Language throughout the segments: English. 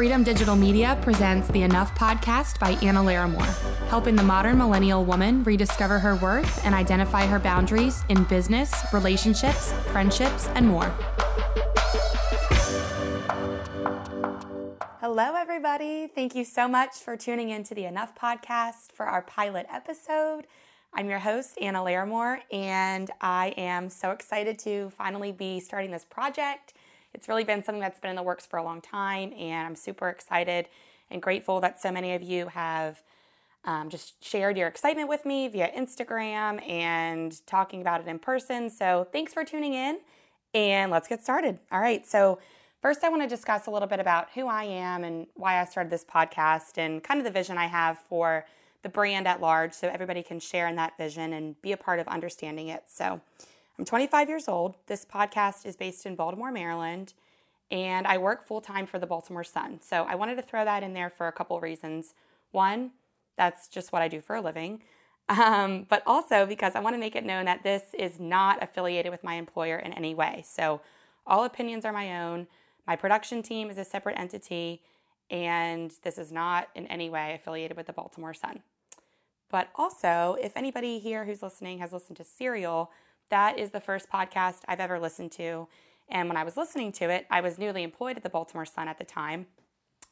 Freedom Digital Media presents the Enough podcast by Anna Larimore, helping the modern millennial woman rediscover her worth and identify her boundaries in business, relationships, friendships, and more. Hello, everybody. Thank you so much for tuning in to the Enough podcast for our pilot episode. I'm your host, Anna Larimore, and I am so excited to finally be starting this project it's really been something that's been in the works for a long time, and I'm super excited and grateful that so many of you have um, just shared your excitement with me via Instagram and talking about it in person. So thanks for tuning in, and let's get started. All right, so first, I want to discuss a little bit about who I am and why I started this podcast and kind of the vision I have for the brand at large so everybody can share in that vision and be a part of understanding it. So, I'm 25 years old. This podcast is based in Baltimore, Maryland, and I work full time for the Baltimore Sun. So I wanted to throw that in there for a couple reasons. One, that's just what I do for a living. Um, but also because I want to make it known that this is not affiliated with my employer in any way. So all opinions are my own. My production team is a separate entity, and this is not in any way affiliated with the Baltimore Sun. But also, if anybody here who's listening has listened to Serial, that is the first podcast I've ever listened to. And when I was listening to it, I was newly employed at the Baltimore Sun at the time.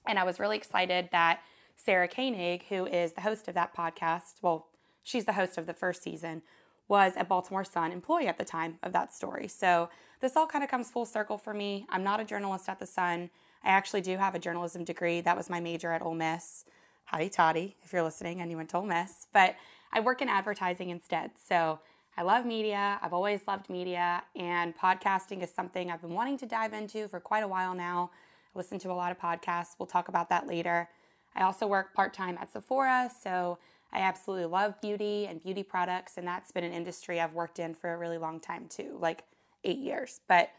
And I was really excited that Sarah Koenig, who is the host of that podcast, well, she's the host of the first season, was a Baltimore Sun employee at the time of that story. So this all kind of comes full circle for me. I'm not a journalist at the Sun. I actually do have a journalism degree. That was my major at Ole Miss. Hotty Toddy, if you're listening and you went to Ole Miss. But I work in advertising instead. So I love media. I've always loved media, and podcasting is something I've been wanting to dive into for quite a while now. I listen to a lot of podcasts. We'll talk about that later. I also work part time at Sephora, so I absolutely love beauty and beauty products, and that's been an industry I've worked in for a really long time too, like eight years. But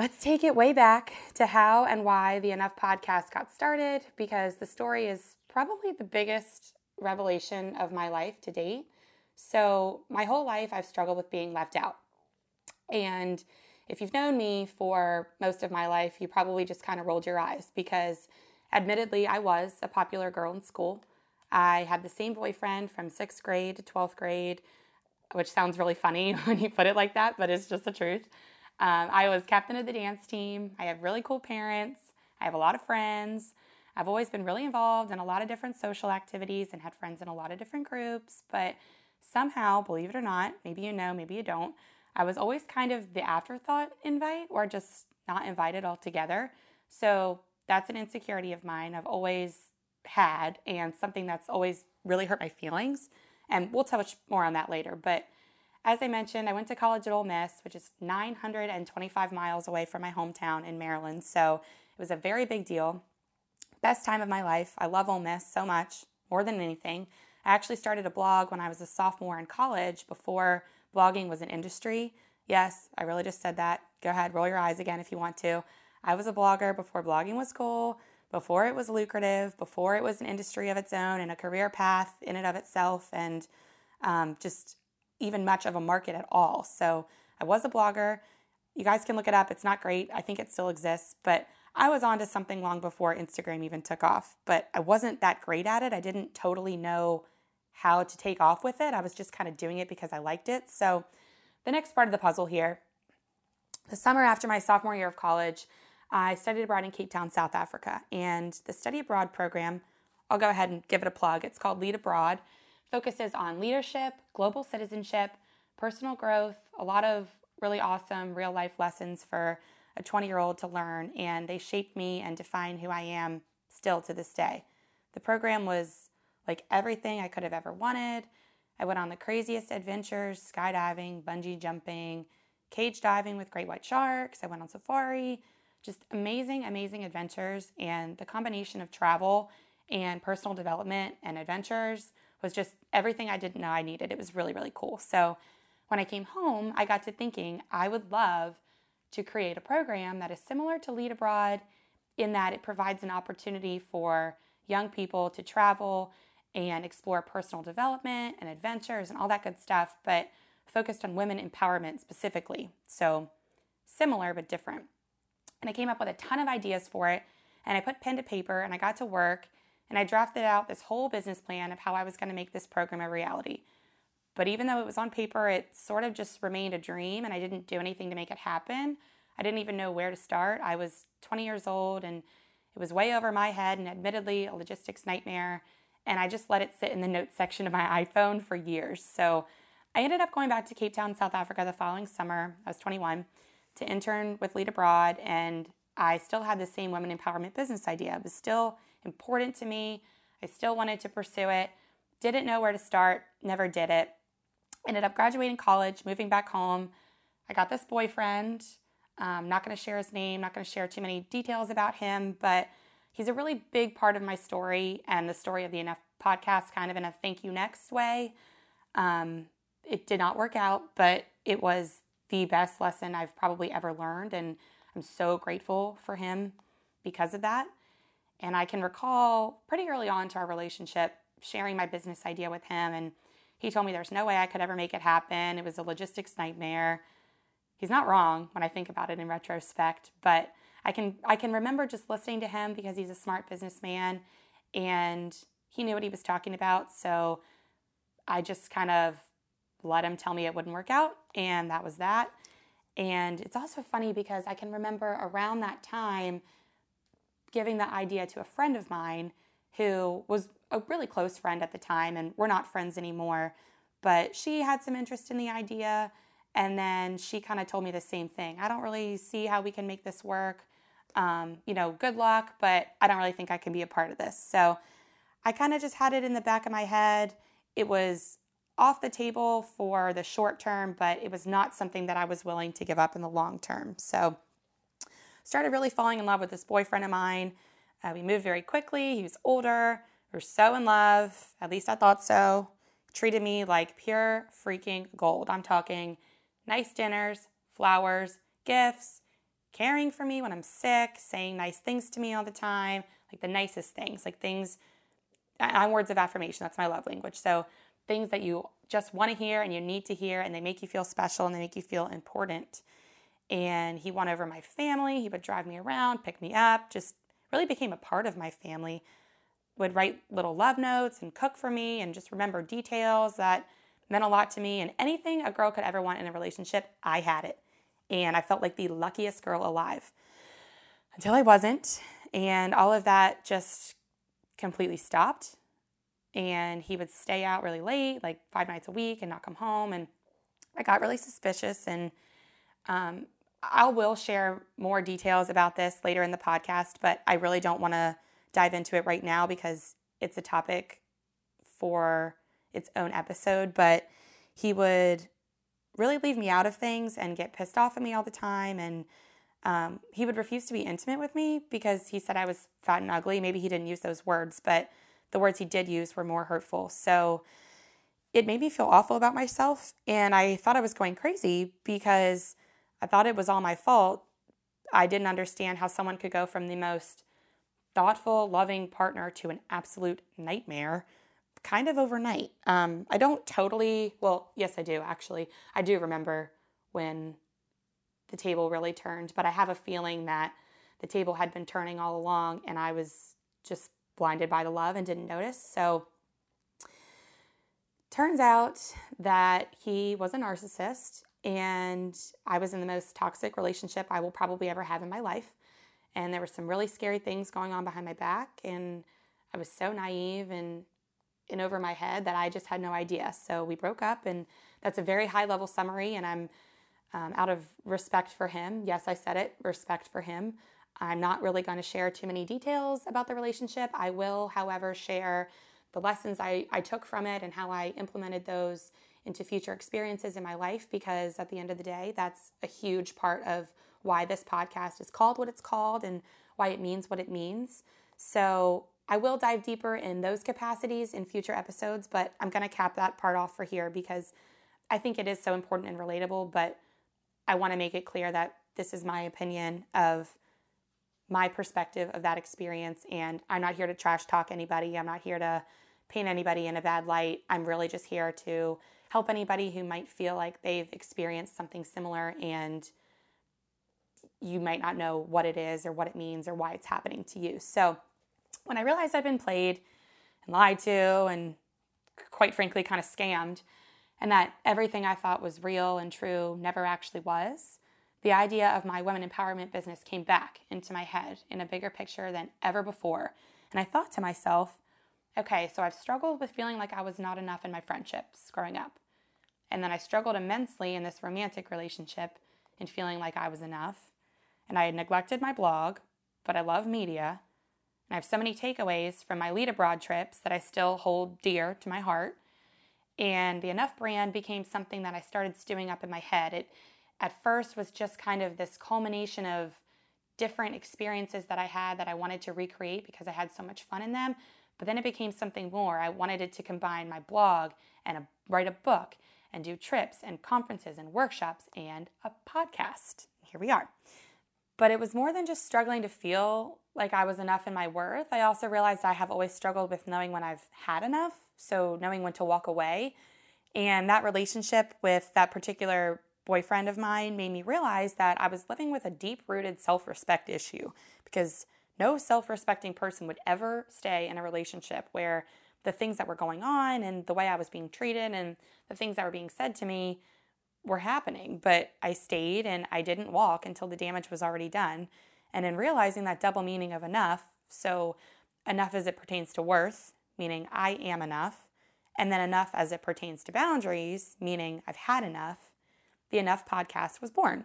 let's take it way back to how and why the Enough podcast got started because the story is probably the biggest revelation of my life to date. So, my whole life, I've struggled with being left out. And if you've known me for most of my life, you probably just kind of rolled your eyes because, admittedly, I was a popular girl in school. I had the same boyfriend from sixth grade to 12th grade, which sounds really funny when you put it like that, but it's just the truth. Um, I was captain of the dance team. I have really cool parents. I have a lot of friends. I've always been really involved in a lot of different social activities and had friends in a lot of different groups, but somehow, believe it or not, maybe you know, maybe you don't, I was always kind of the afterthought invite or just not invited altogether. So that's an insecurity of mine I've always had and something that's always really hurt my feelings. And we'll touch more on that later. But as I mentioned, I went to college at Ole Miss, which is 925 miles away from my hometown in Maryland. So it was a very big deal. Best time of my life. I love Ole Miss so much, more than anything. I actually started a blog when I was a sophomore in college before blogging was an industry. Yes, I really just said that. Go ahead, roll your eyes again if you want to. I was a blogger before blogging was cool, before it was lucrative, before it was an industry of its own and a career path in and of itself, and um, just even much of a market at all. So I was a blogger. You guys can look it up. It's not great. I think it still exists, but I was onto something long before Instagram even took off. But I wasn't that great at it. I didn't totally know how to take off with it. I was just kind of doing it because I liked it. So, the next part of the puzzle here the summer after my sophomore year of college, I studied abroad in Cape Town, South Africa. And the study abroad program, I'll go ahead and give it a plug. It's called Lead Abroad, focuses on leadership, global citizenship, personal growth, a lot of really awesome real life lessons for a 20 year old to learn. And they shaped me and define who I am still to this day. The program was like everything I could have ever wanted. I went on the craziest adventures skydiving, bungee jumping, cage diving with great white sharks. I went on safari. Just amazing, amazing adventures. And the combination of travel and personal development and adventures was just everything I didn't know I needed. It was really, really cool. So when I came home, I got to thinking I would love to create a program that is similar to Lead Abroad in that it provides an opportunity for young people to travel and explore personal development and adventures and all that good stuff, but focused on women empowerment specifically. So similar but different. And I came up with a ton of ideas for it. And I put pen to paper and I got to work and I drafted out this whole business plan of how I was going to make this program a reality. But even though it was on paper, it sort of just remained a dream and I didn't do anything to make it happen. I didn't even know where to start. I was 20 years old and it was way over my head and admittedly a logistics nightmare. And I just let it sit in the notes section of my iPhone for years. So I ended up going back to Cape Town, South Africa the following summer. I was 21 to intern with Lead Abroad, and I still had the same women empowerment business idea. It was still important to me. I still wanted to pursue it. Didn't know where to start, never did it. Ended up graduating college, moving back home. I got this boyfriend. I'm not going to share his name, not going to share too many details about him, but he's a really big part of my story and the story of the Enough podcast, kind of in a thank you next way. Um, it did not work out, but it was the best lesson I've probably ever learned. And I'm so grateful for him because of that. And I can recall pretty early on to our relationship sharing my business idea with him. And he told me there's no way I could ever make it happen. It was a logistics nightmare. He's not wrong when I think about it in retrospect, but I can I can remember just listening to him because he's a smart businessman and he knew what he was talking about. So I just kind of let him tell me it wouldn't work out, and that was that. And it's also funny because I can remember around that time giving the idea to a friend of mine who was a really close friend at the time, and we're not friends anymore. But she had some interest in the idea, and then she kind of told me the same thing. I don't really see how we can make this work. Um, you know, good luck, but I don't really think I can be a part of this. So I kind of just had it in the back of my head. It was off the table for the short term, but it was not something that I was willing to give up in the long term. So, started really falling in love with this boyfriend of mine. Uh, we moved very quickly. He was older. We were so in love. At least I thought so. treated me like pure freaking gold. I'm talking nice dinners, flowers, gifts, caring for me when I'm sick, saying nice things to me all the time, like the nicest things, like things, I'm words of affirmation. That's my love language. So things that you just want to hear and you need to hear, and they make you feel special and they make you feel important. And he won over my family. He would drive me around, pick me up, just really became a part of my family. Would write little love notes and cook for me and just remember details that meant a lot to me. And anything a girl could ever want in a relationship, I had it. And I felt like the luckiest girl alive until I wasn't. And all of that just completely stopped and he would stay out really late, like five nights a week, and not come home. And I got really suspicious. And um, I will share more details about this later in the podcast, but I really don't want to dive into it right now because it's a topic for its own episode. But he would really leave me out of things and get pissed off at me all the time. And um, he would refuse to be intimate with me because he said I was fat and ugly. Maybe he didn't use those words, but the words he did use were more hurtful. So it made me feel awful about myself. And I thought I was going crazy because I thought it was all my fault. I didn't understand how someone could go from the most thoughtful, loving partner to an absolute nightmare kind of overnight. Um, I don't totally, well, yes, I do actually. I do remember when the table really turned, but I have a feeling that the table had been turning all along and I was just blinded by the love and didn't notice. So, turns out that he was a narcissist and I was in the most toxic relationship I will probably ever have in my life. And there were some really scary things going on behind my back. And I was so naive and in over my head that I just had no idea. So we broke up, and that's a very high level summary. And I'm um, out of respect for him. Yes, I said it, respect for him. I'm not really going to share too many details about the relationship. I will, however, share the lessons I, I took from it and how I implemented those into future experiences in my life because at the end of the day, that's a huge part of why this podcast is called what it's called and why it means what it means. So I will dive deeper in those capacities in future episodes, but I'm going to cap that part off for here because I think it is so important and relatable. But I want to make it clear that this is my opinion of my perspective of that experience. And I'm not here to trash talk anybody. I'm not here to paint anybody in a bad light. I'm really just here to help anybody who might feel like they've experienced something similar and you might not know what it is or what it means or why it's happening to you. So when I realized I'd been played and lied to and quite frankly kind of scammed, and that everything I thought was real and true never actually was, the idea of my women empowerment business came back into my head in a bigger picture than ever before. And I thought to myself, okay, so I've struggled with feeling like I was not enough in my friendships growing up. And then I struggled immensely in this romantic relationship and feeling like I was enough. And I had neglected my blog, but I love media. And I have so many takeaways from my lead abroad trips that I still hold dear to my heart. And the Enough brand became something that I started stewing up in my head. It at first was just kind of this culmination of different experiences that I had that I wanted to recreate because I had so much fun in them. But then it became something more. I wanted it to combine my blog and a, write a book and do trips and conferences and workshops and a podcast. Here we are. But it was more than just struggling to feel like I was enough in my worth. I also realized I have always struggled with knowing when I've had enough, so knowing when to walk away. And that relationship with that particular boyfriend of mine made me realize that I was living with a deep rooted self respect issue because no self respecting person would ever stay in a relationship where the things that were going on and the way I was being treated and the things that were being said to me were happening. But I stayed and I didn't walk until the damage was already done. And in realizing that double meaning of enough, so enough as it pertains to worth, meaning I am enough, and then enough as it pertains to boundaries, meaning I've had enough, the Enough podcast was born.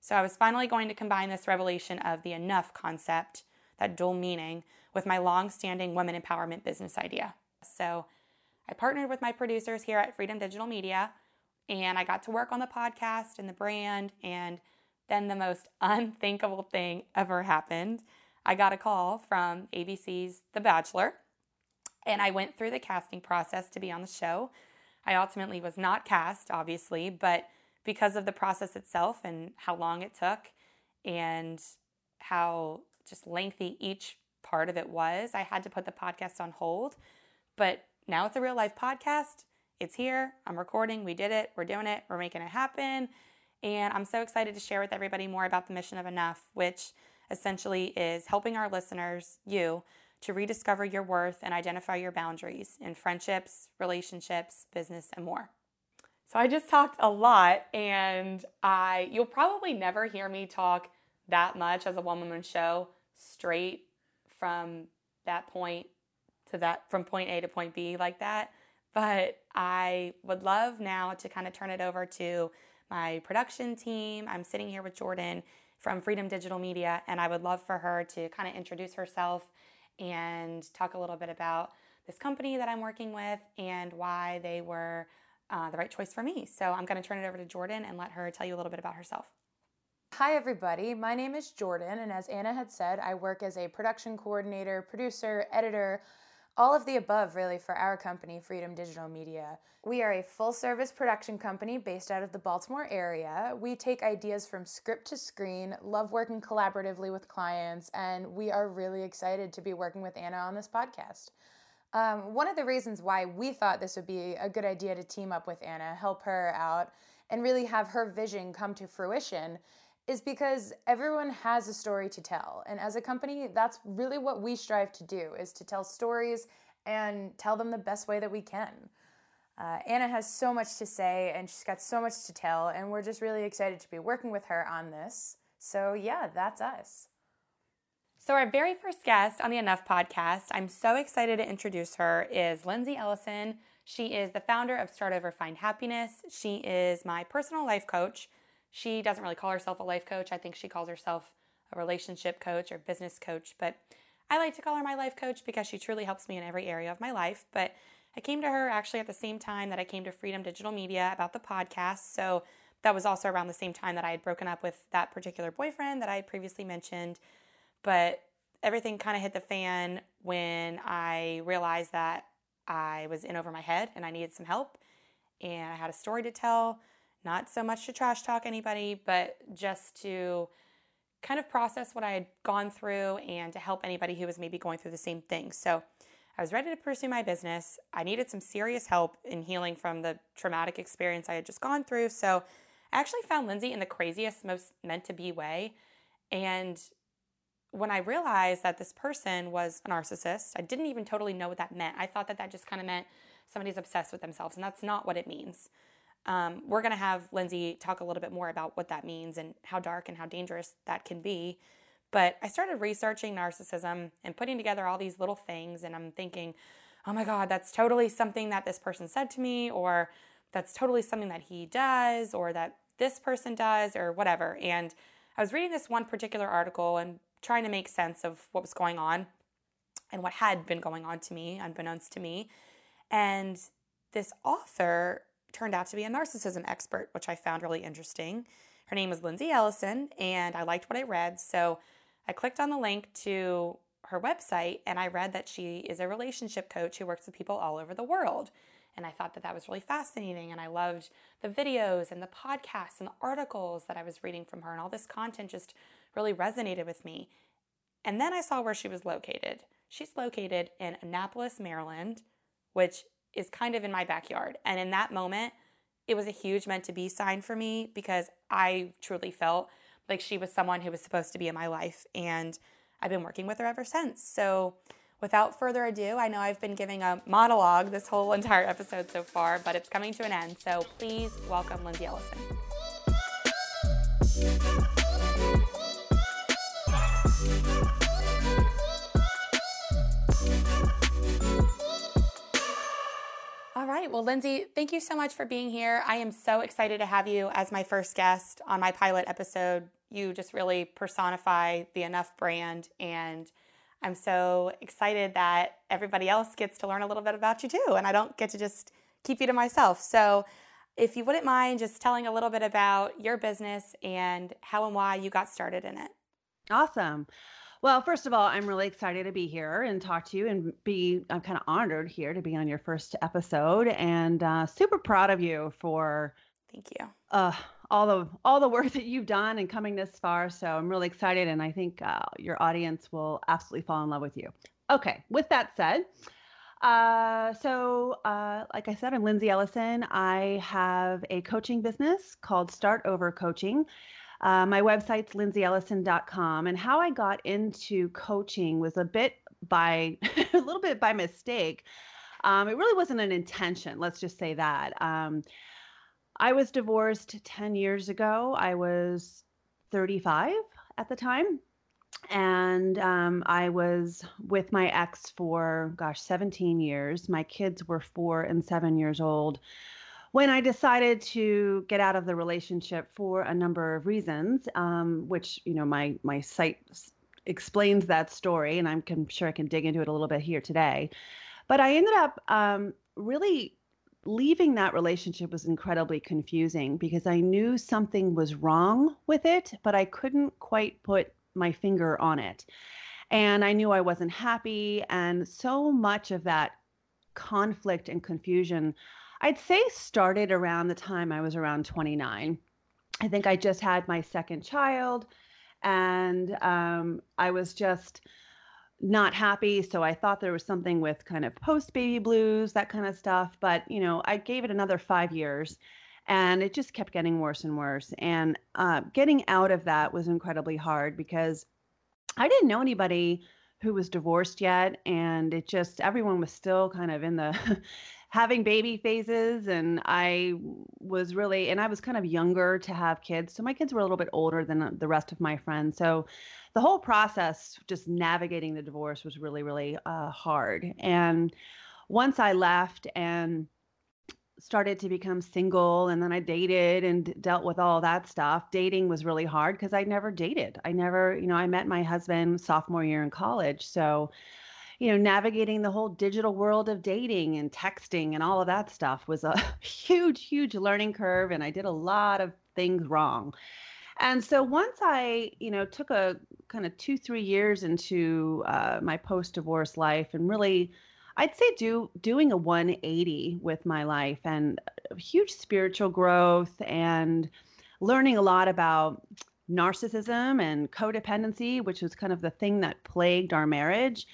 So I was finally going to combine this revelation of the enough concept, that dual meaning, with my long standing women empowerment business idea. So I partnered with my producers here at Freedom Digital Media and I got to work on the podcast and the brand. And then the most unthinkable thing ever happened. I got a call from ABC's The Bachelor and I went through the casting process to be on the show. I ultimately was not cast, obviously, but because of the process itself and how long it took and how just lengthy each part of it was, I had to put the podcast on hold. But now it's a real life podcast. It's here. I'm recording. We did it. We're doing it. We're making it happen. And I'm so excited to share with everybody more about the mission of Enough, which essentially is helping our listeners, you, to rediscover your worth and identify your boundaries in friendships, relationships, business, and more. So I just talked a lot and I you'll probably never hear me talk that much as a one woman show straight from that point to that from point A to point B like that. But I would love now to kind of turn it over to my production team. I'm sitting here with Jordan from Freedom Digital Media, and I would love for her to kind of introduce herself and talk a little bit about this company that I'm working with and why they were uh, the right choice for me. So I'm going to turn it over to Jordan and let her tell you a little bit about herself. Hi, everybody. My name is Jordan, and as Anna had said, I work as a production coordinator, producer, editor, all of the above, really, for our company, Freedom Digital Media. We are a full service production company based out of the Baltimore area. We take ideas from script to screen, love working collaboratively with clients, and we are really excited to be working with Anna on this podcast. Um, one of the reasons why we thought this would be a good idea to team up with Anna, help her out, and really have her vision come to fruition is because everyone has a story to tell. And as a company, that's really what we strive to do is to tell stories and tell them the best way that we can. Uh, Anna has so much to say and she's got so much to tell, and we're just really excited to be working with her on this. So, yeah, that's us. So, our very first guest on the Enough podcast, I'm so excited to introduce her, is Lindsey Ellison. She is the founder of Start Over Find Happiness. She is my personal life coach. She doesn't really call herself a life coach. I think she calls herself a relationship coach or business coach, but I like to call her my life coach because she truly helps me in every area of my life. But I came to her actually at the same time that I came to Freedom Digital Media about the podcast. So that was also around the same time that I had broken up with that particular boyfriend that I had previously mentioned. But everything kind of hit the fan when I realized that I was in over my head and I needed some help. And I had a story to tell, not so much to trash talk anybody, but just to kind of process what I had gone through and to help anybody who was maybe going through the same thing. So I was ready to pursue my business. I needed some serious help in healing from the traumatic experience I had just gone through. So I actually found Lindsey in the craziest, most meant to be way. And when I realized that this person was a narcissist, I didn't even totally know what that meant. I thought that that just kind of meant somebody's obsessed with themselves, and that's not what it means. Um, we're going to have Lindsey talk a little bit more about what that means and how dark and how dangerous that can be. But I started researching narcissism and putting together all these little things, and I'm thinking, oh my God, that's totally something that this person said to me, or that's totally something that he does, or that this person does, or whatever. And I was reading this one particular article and trying to make sense of what was going on and what had been going on to me, unbeknownst to me. And this author turned out to be a narcissism expert, which I found really interesting. Her name is Lindsey Ellison, and I liked what I read. So I clicked on the link to her website and I read that she is a relationship coach who works with people all over the world. And I thought that that was really fascinating. And I loved the videos and the podcasts and the articles that I was reading from her. And all this content just really resonated with me. And then I saw where she was located. She's located in Annapolis, Maryland, which is kind of in my backyard. And in that moment, it was a huge meant to be sign for me because I truly felt like she was someone who was supposed to be in my life. And I've been working with her ever since. So, without further ado, I know I've been giving a monologue this whole entire episode so far, but it's coming to an end. So, please welcome Lindsey Ellison. Right. Well, Lindsey, thank you so much for being here. I am so excited to have you as my first guest on my pilot episode. You just really personify the Enough brand, and I'm so excited that everybody else gets to learn a little bit about you too, and I don't get to just keep you to myself. So, if you wouldn't mind just telling a little bit about your business and how and why you got started in it. Awesome. Well, first of all, I'm really excited to be here and talk to you and be, I'm kind of honored here to be on your first episode and uh, super proud of you for. Thank you. Uh, all the all the work that you've done and coming this far. So I'm really excited, and I think uh, your audience will absolutely fall in love with you. Okay, with that said, uh, so uh, like I said, I'm Lindsey Ellison. I have a coaching business called Start Over Coaching. Uh, my website's lindseyellison.com. And how I got into coaching was a bit by, a little bit by mistake. Um, it really wasn't an intention, let's just say that. Um, I was divorced 10 years ago. I was 35 at the time. And um, I was with my ex for, gosh, 17 years. My kids were four and seven years old when I decided to get out of the relationship for a number of reasons, um, which you know my my site explains that story, and I'm can, sure I can dig into it a little bit here today. But I ended up um, really leaving that relationship was incredibly confusing because I knew something was wrong with it, but I couldn't quite put my finger on it. And I knew I wasn't happy. And so much of that conflict and confusion I'd say started around the time I was around 29. I think I just had my second child and um, I was just not happy. So I thought there was something with kind of post baby blues, that kind of stuff. But, you know, I gave it another five years and it just kept getting worse and worse. And uh, getting out of that was incredibly hard because I didn't know anybody who was divorced yet. And it just, everyone was still kind of in the, having baby phases and I was really and I was kind of younger to have kids. So my kids were a little bit older than uh, the rest of my friends. So the whole process just navigating the divorce was really really uh, hard. And once I left and started to become single and then I dated and dealt with all that stuff. Dating was really hard because I never dated. I never, you know, I met my husband sophomore year in college. So you know, navigating the whole digital world of dating and texting and all of that stuff was a huge, huge learning curve. And I did a lot of things wrong. And so once I, you know, took a kind of two, three years into uh, my post divorce life and really, I'd say do doing a 180 with my life and huge spiritual growth and learning a lot about narcissism and codependency, which was kind of the thing that plagued our marriage.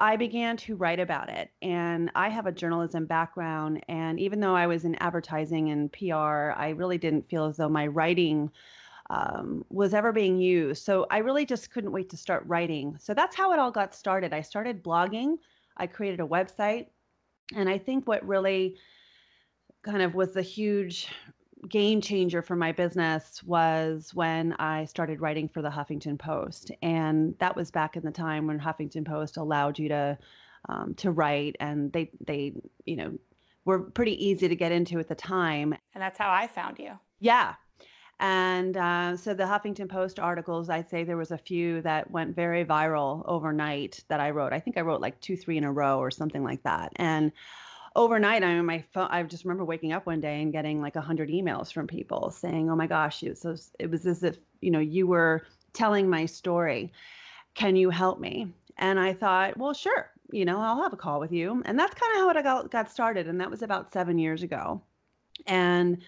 I began to write about it. And I have a journalism background. And even though I was in advertising and PR, I really didn't feel as though my writing um, was ever being used. So I really just couldn't wait to start writing. So that's how it all got started. I started blogging, I created a website. And I think what really kind of was the huge game changer for my business was when I started writing for the Huffington Post, and that was back in the time when Huffington Post allowed you to um, to write, and they they you know were pretty easy to get into at the time. And that's how I found you. Yeah. And uh, so the Huffington Post articles, I'd say there was a few that went very viral overnight that I wrote. I think I wrote like two, three in a row or something like that. And overnight, I mean, my phone, I just remember waking up one day and getting like a hundred emails from people saying, "Oh my gosh, it was, it was as if you know you were telling my story. Can you help me?" And I thought, well, sure, you know, I'll have a call with you. And that's kind of how it got got started, and that was about seven years ago. And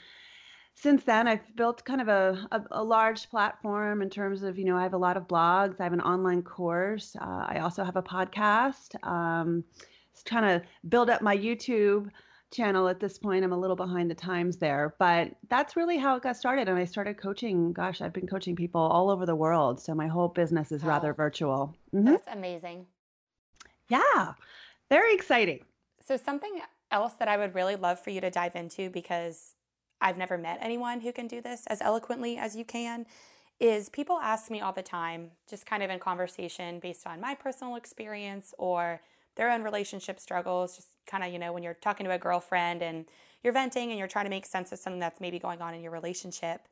since then, I've built kind of a, a, a, large platform in terms of, you know, I have a lot of blogs. I have an online course. Uh, I also have a podcast. Um, trying to build up my YouTube channel at this point. I'm a little behind the times there, but that's really how it got started. And I started coaching. Gosh, I've been coaching people all over the world. So my whole business is rather virtual. Mm-hmm. That's amazing. Yeah, very exciting. So, something else that I would really love for you to dive into because I've never met anyone who can do this as eloquently as you can is people ask me all the time, just kind of in conversation based on my personal experience or their own relationship struggles, just kind of, you know, when you're talking to a girlfriend and you're venting and you're trying to make sense of something that's maybe going on in your relationship,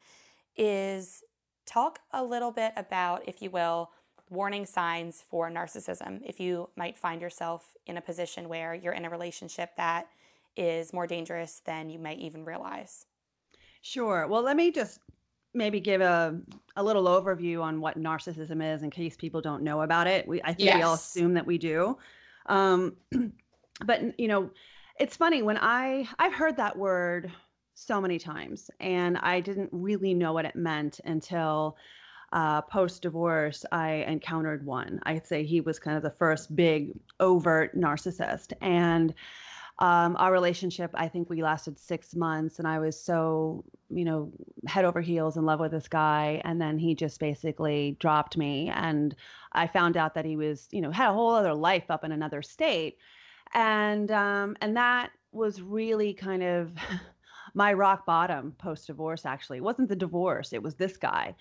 is talk a little bit about, if you will, warning signs for narcissism. If you might find yourself in a position where you're in a relationship that is more dangerous than you might even realize. Sure. Well, let me just maybe give a, a little overview on what narcissism is in case people don't know about it. We, I think yes. we all assume that we do. Um, but you know, it's funny when I I've heard that word so many times, and I didn't really know what it meant until uh, post divorce, I encountered one. I'd say he was kind of the first big overt narcissist. And um, our relationship, I think we lasted six months, and I was so, you know, head over heels in love with this guy. And then he just basically dropped me. And I found out that he was, you know, had a whole other life up in another state. And um, and that was really kind of my rock bottom post divorce, actually. It wasn't the divorce, it was this guy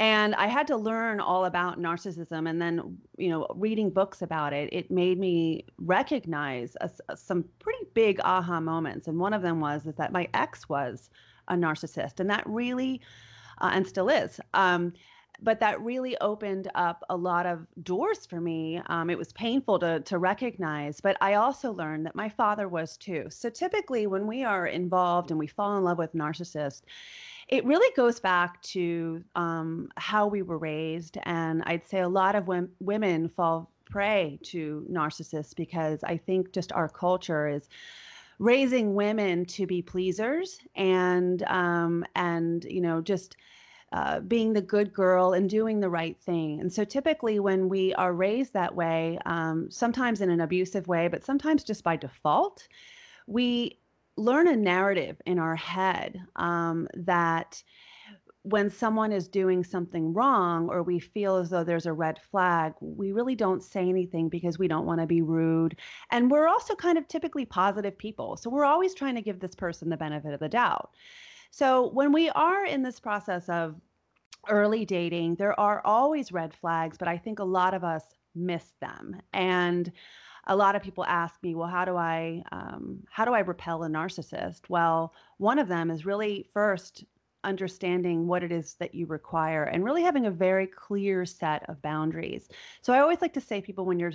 and i had to learn all about narcissism and then you know reading books about it it made me recognize a, a, some pretty big aha moments. And one of them was is that my ex was a narcissist and that really uh, and still is. Um, but that really opened up a lot of doors for me. Um, it was painful to to recognize, but I also learned that my father was too. So typically, when we are involved and we fall in love with narcissists, it really goes back to um, how we were raised. And I'd say a lot of w- women fall prey to narcissists because I think just our culture is raising women to be pleasers and um, and you know just uh, being the good girl and doing the right thing. And so typically when we are raised that way, um, sometimes in an abusive way, but sometimes just by default, we learn a narrative in our head um, that when someone is doing something wrong or we feel as though there's a red flag, we really don't say anything because we don't want to be rude. And we're also kind of typically positive people. So we're always trying to give this person the benefit of the doubt. So when we are in this process of early dating, there are always red flags, but I think a lot of us miss them. And a lot of people ask me, well, how do I um, how do I repel a narcissist? Well, one of them is really first understanding what it is that you require and really having a very clear set of boundaries. So I always like to say people when you're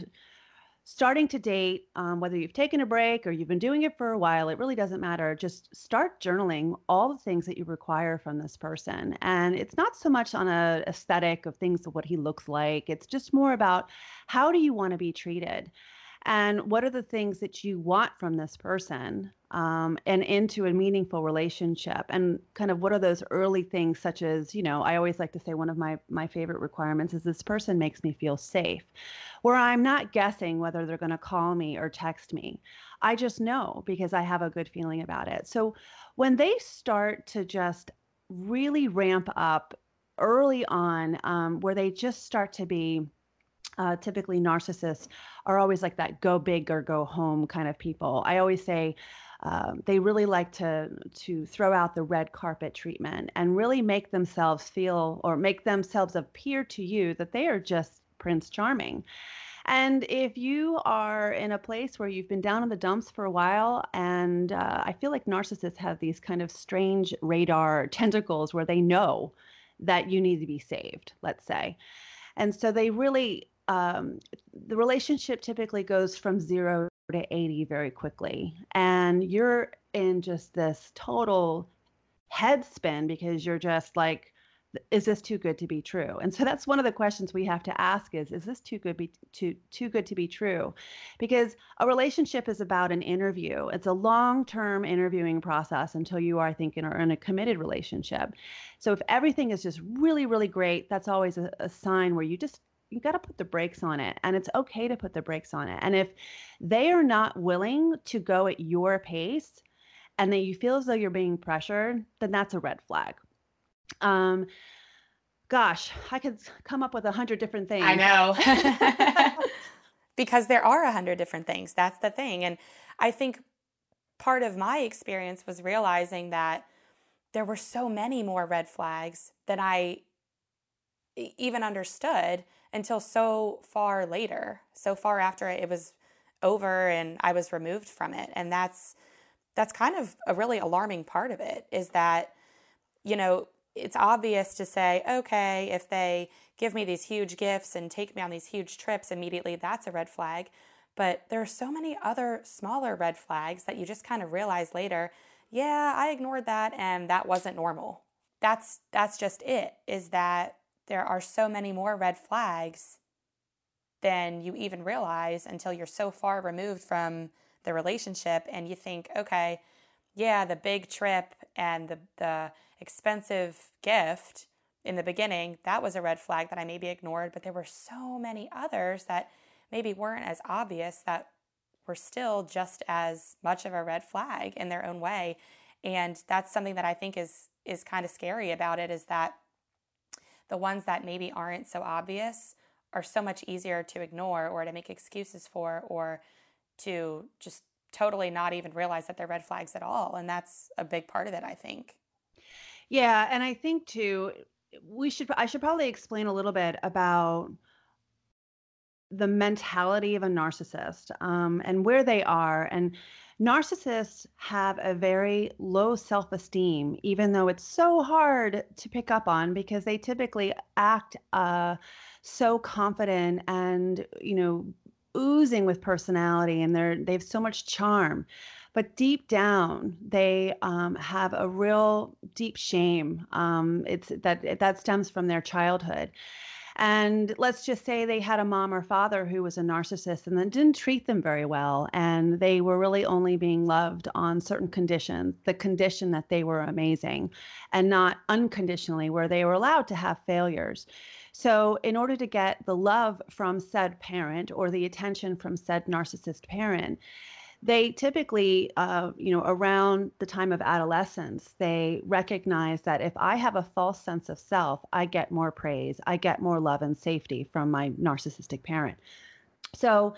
starting to date, um, whether you've taken a break or you've been doing it for a while, it really doesn't matter. Just start journaling all the things that you require from this person. And it's not so much on a aesthetic of things of what he looks like. It's just more about how do you want to be treated? And what are the things that you want from this person um, and into a meaningful relationship? And kind of what are those early things such as you know i always like to say one of my my favorite requirements is this person makes me feel safe where i'm not guessing whether they're going to call me or text me. I just know because i have a good feeling about it. So when they start to just really ramp up early on um, where they just start to be uh, typically narcissists are always like that go big or go home kind of people. I always say um, they really like to to throw out the red carpet treatment and really make themselves feel or make themselves appear to you that they are just Prince Charming. And if you are in a place where you've been down in the dumps for a while, and uh, I feel like narcissists have these kind of strange radar tentacles where they know that you need to be saved, let's say. And so they really, um, the relationship typically goes from zero to 80 very quickly. And you're in just this total head spin because you're just like, is this too good to be true? And so that's one of the questions we have to ask is is this too good be too too good to be true? Because a relationship is about an interview. It's a long-term interviewing process until you are i think in, in a committed relationship. So if everything is just really really great that's always a, a sign where you just you got to put the brakes on it and it's okay to put the brakes on it and if they are not willing to go at your pace and that you feel as though you're being pressured then that's a red flag. Um gosh i could come up with a hundred different things. i know. Because there are a hundred different things that's the thing and i think part of my experience was realizing that there were so many more red flags than i even understood until so far later, so far after it was over and I was removed from it. And that's that's kind of a really alarming part of it is that you know, it's obvious to say, okay, if they give me these huge gifts and take me on these huge trips immediately, that's a red flag. But there are so many other smaller red flags that you just kind of realize later, yeah, I ignored that and that wasn't normal. That's that's just it is that there are so many more red flags than you even realize until you're so far removed from the relationship and you think, okay, yeah, the big trip and the, the expensive gift in the beginning, that was a red flag that I maybe ignored, but there were so many others that maybe weren't as obvious that were still just as much of a red flag in their own way. And that's something that I think is is kind of scary about it is that the ones that maybe aren't so obvious are so much easier to ignore or to make excuses for or to just totally not even realize that they're red flags at all. And that's a big part of it, I think. Yeah. And I think too, we should, I should probably explain a little bit about the mentality of a narcissist um, and where they are. And narcissists have a very low self esteem, even though it's so hard to pick up on because they typically act uh, so confident and, you know, oozing with personality and they're they have so much charm but deep down they um, have a real deep shame um, it's that that stems from their childhood and let's just say they had a mom or father who was a narcissist and then didn't treat them very well. And they were really only being loved on certain conditions, the condition that they were amazing, and not unconditionally, where they were allowed to have failures. So, in order to get the love from said parent or the attention from said narcissist parent, they typically, uh, you know, around the time of adolescence, they recognize that if I have a false sense of self, I get more praise, I get more love and safety from my narcissistic parent. So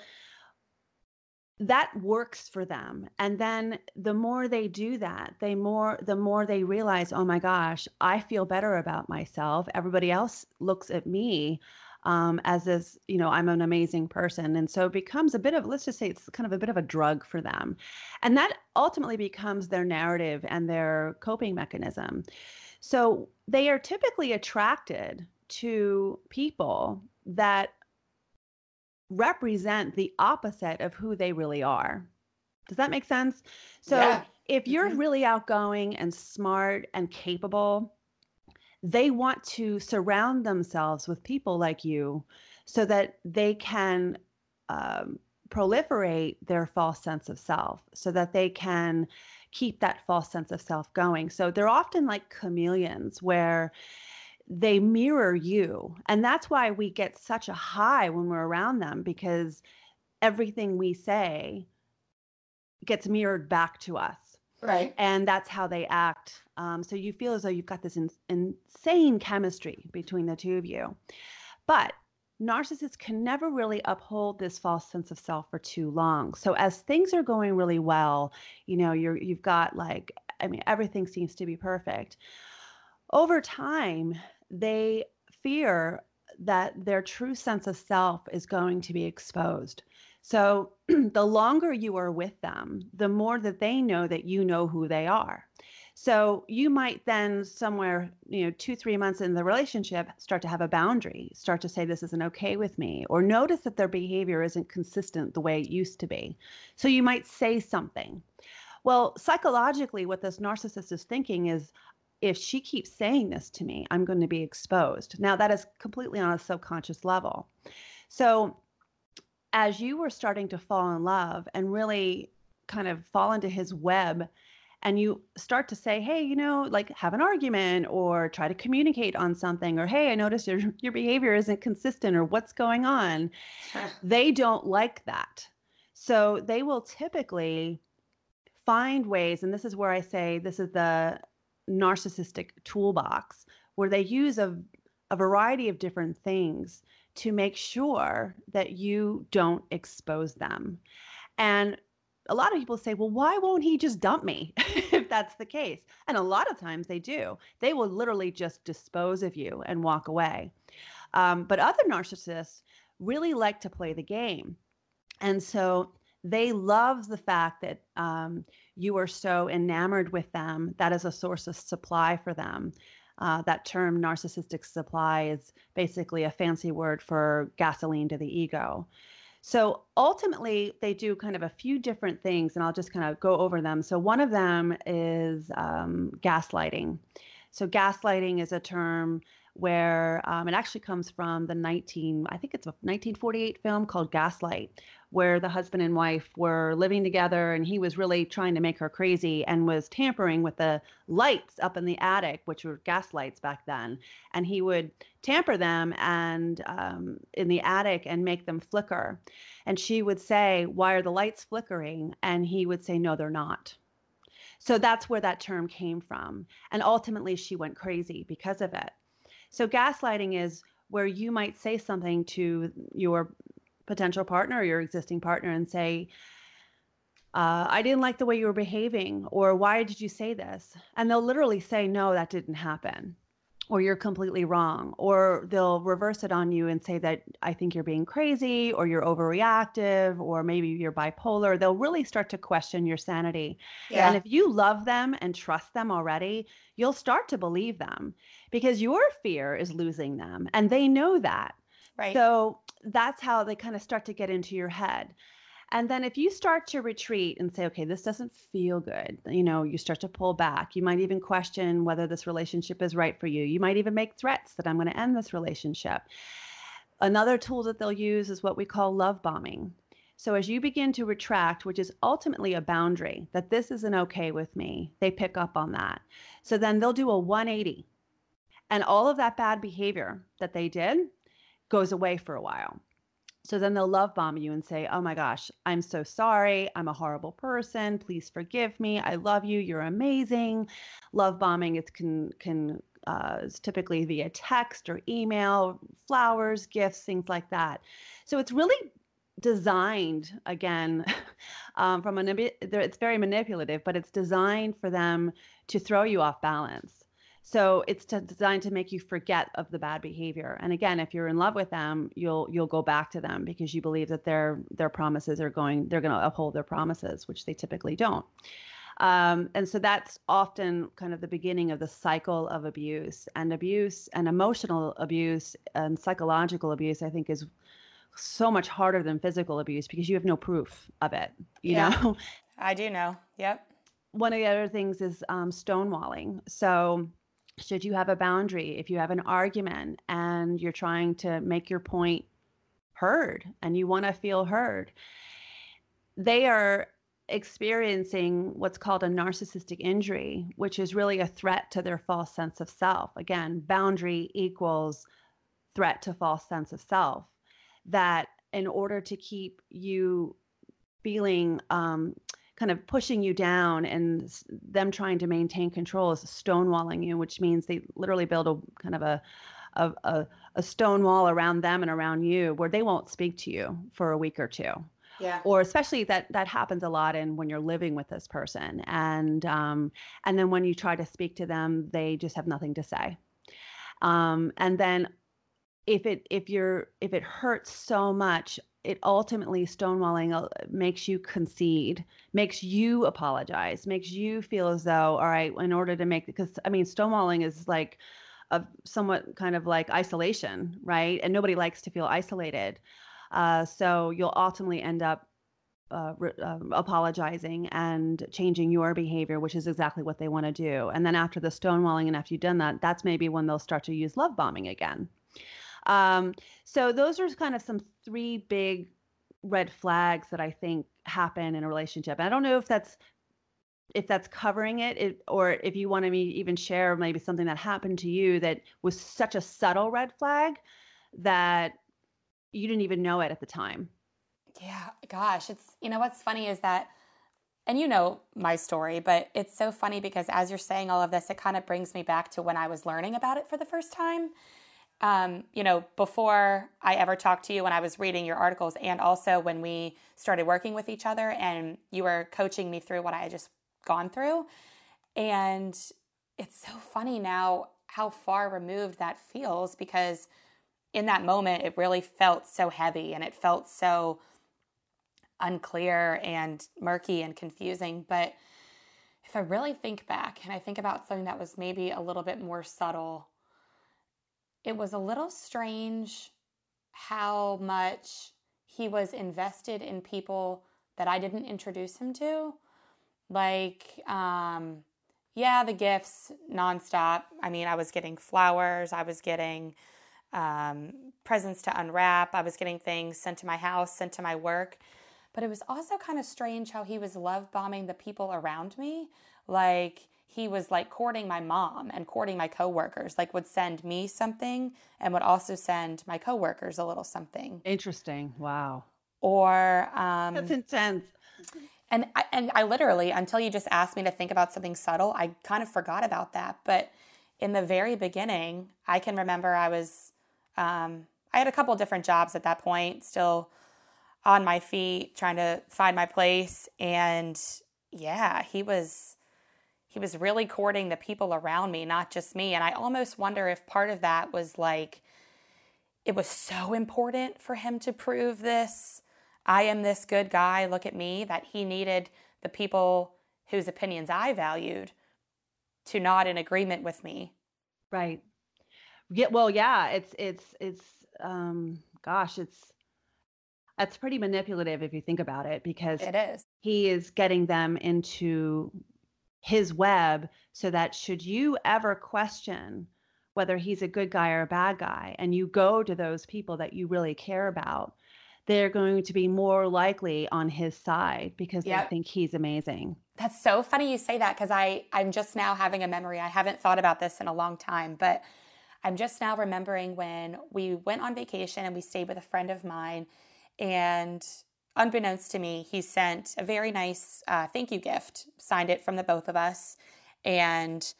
that works for them and then the more they do that they more the more they realize oh my gosh i feel better about myself everybody else looks at me um, as this, you know, I'm an amazing person. And so it becomes a bit of, let's just say it's kind of a bit of a drug for them. And that ultimately becomes their narrative and their coping mechanism. So they are typically attracted to people that represent the opposite of who they really are. Does that make sense? So yeah. if you're mm-hmm. really outgoing and smart and capable, they want to surround themselves with people like you so that they can um, proliferate their false sense of self so that they can keep that false sense of self going. So they're often like chameleons where they mirror you and that's why we get such a high when we're around them because everything we say gets mirrored back to us Right. And that's how they act. Um, so you feel as though you've got this in, insane chemistry between the two of you. But narcissists can never really uphold this false sense of self for too long. So as things are going really well, you know, you're you've got like I mean everything seems to be perfect. Over time, they fear that their true sense of self is going to be exposed. So the longer you are with them, the more that they know that you know who they are. So you might then somewhere, you know, two, three months in the relationship, start to have a boundary, start to say, this isn't okay with me, or notice that their behavior isn't consistent the way it used to be. So you might say something. Well, psychologically, what this narcissist is thinking is, if she keeps saying this to me, I'm going to be exposed. Now, that is completely on a subconscious level. So, as you were starting to fall in love and really kind of fall into his web and you start to say hey you know like have an argument or try to communicate on something or hey i notice your your behavior isn't consistent or what's going on they don't like that. So they will typically find ways and this is where i say this is the narcissistic toolbox where they use a, a variety of different things to make sure that you don't expose them and a lot of people say, well, why won't he just dump me if that's the case? And a lot of times they do. They will literally just dispose of you and walk away. Um, but other narcissists really like to play the game. And so they love the fact that um, you are so enamored with them. That is a source of supply for them. Uh, that term narcissistic supply is basically a fancy word for gasoline to the ego. So ultimately, they do kind of a few different things, and I'll just kind of go over them. So one of them is um, gaslighting. So gaslighting is a term where um, it actually comes from the 19, I think it's a 1948 film called Gaslight, where the husband and wife were living together and he was really trying to make her crazy and was tampering with the lights up in the attic, which were gas lights back then. And he would tamper them and um, in the attic and make them flicker. And she would say, Why are the lights flickering? And he would say, No, they're not. So that's where that term came from. And ultimately, she went crazy because of it. So gaslighting is where you might say something to your potential partner or your existing partner and say, uh, I didn't like the way you were behaving, or why did you say this? And they'll literally say, No, that didn't happen, or you're completely wrong, or they'll reverse it on you and say that I think you're being crazy, or you're overreactive, or maybe you're bipolar. They'll really start to question your sanity. Yeah. And if you love them and trust them already, you'll start to believe them because your fear is losing them, and they know that. Right. So that's how they kind of start to get into your head. And then if you start to retreat and say, okay, this doesn't feel good, you know, you start to pull back. You might even question whether this relationship is right for you. You might even make threats that I'm going to end this relationship. Another tool that they'll use is what we call love bombing. So as you begin to retract, which is ultimately a boundary that this isn't okay with me, they pick up on that. So then they'll do a 180. And all of that bad behavior that they did, goes away for a while. So then they'll love bomb you and say, Oh my gosh, I'm so sorry. I'm a horrible person. Please forgive me. I love you. You're amazing. Love bombing it can can uh, is typically via text or email, flowers, gifts, things like that. So it's really designed again um, from a it's very manipulative, but it's designed for them to throw you off balance. So it's to, designed to make you forget of the bad behavior. And again, if you're in love with them, you'll you'll go back to them because you believe that their their promises are going they're going to uphold their promises, which they typically don't. Um, and so that's often kind of the beginning of the cycle of abuse and abuse and emotional abuse and psychological abuse. I think is so much harder than physical abuse because you have no proof of it. You yeah, know, I do know. Yep. One of the other things is um, stonewalling. So should you have a boundary? If you have an argument and you're trying to make your point heard and you want to feel heard they are experiencing what's called a narcissistic injury which is really a threat to their false sense of self. Again boundary equals threat to false sense of self that in order to keep you feeling um, kind of pushing you down and them trying to maintain control is stonewalling you, which means they literally build a kind of a a, a, a stone wall around them and around you where they won't speak to you for a week or two. Yeah. Or especially that that happens a lot in when you're living with this person and um and then when you try to speak to them they just have nothing to say. Um and then if it if you're if it hurts so much it ultimately stonewalling uh, makes you concede makes you apologize makes you feel as though all right in order to make because i mean stonewalling is like a somewhat kind of like isolation right and nobody likes to feel isolated uh, so you'll ultimately end up uh, re- uh, apologizing and changing your behavior, which is exactly what they want to do. And then after the stonewalling and after you've done that, that's maybe when they'll start to use love bombing again. Um, so those are kind of some three big red flags that I think happen in a relationship. I don't know if that's if that's covering it, it or if you want to even share maybe something that happened to you that was such a subtle red flag that you didn't even know it at the time. Yeah, gosh, it's you know what's funny is that and you know my story, but it's so funny because as you're saying all of this, it kind of brings me back to when I was learning about it for the first time. Um, you know, before I ever talked to you when I was reading your articles, and also when we started working with each other and you were coaching me through what I had just gone through. And it's so funny now how far removed that feels because in that moment, it really felt so heavy and it felt so unclear and murky and confusing. But if I really think back and I think about something that was maybe a little bit more subtle, it was a little strange how much he was invested in people that I didn't introduce him to. Like, um, yeah, the gifts nonstop. I mean, I was getting flowers, I was getting um, presents to unwrap. I was getting things sent to my house, sent to my work. But it was also kind of strange how he was love bombing the people around me. Like he was like courting my mom and courting my coworkers, like would send me something and would also send my coworkers a little something. Interesting. Wow. Or um That's intense. And I, and I literally until you just asked me to think about something subtle, I kind of forgot about that. But in the very beginning, I can remember I was um, I had a couple different jobs at that point, still on my feet, trying to find my place. And yeah, he was he was really courting the people around me, not just me. And I almost wonder if part of that was like it was so important for him to prove this. I am this good guy, look at me, that he needed the people whose opinions I valued to nod in agreement with me. Right. Yeah, well, yeah, it's it's it's um gosh, it's that's pretty manipulative if you think about it because It is. he is getting them into his web so that should you ever question whether he's a good guy or a bad guy and you go to those people that you really care about, they're going to be more likely on his side because Yep. they think he's amazing. That's so funny you say that because I I'm just now having a memory. I haven't thought about this in a long time, but I'm just now remembering when we went on vacation and we stayed with a friend of mine, and unbeknownst to me, he sent a very nice uh, thank you gift, signed it from the both of us, and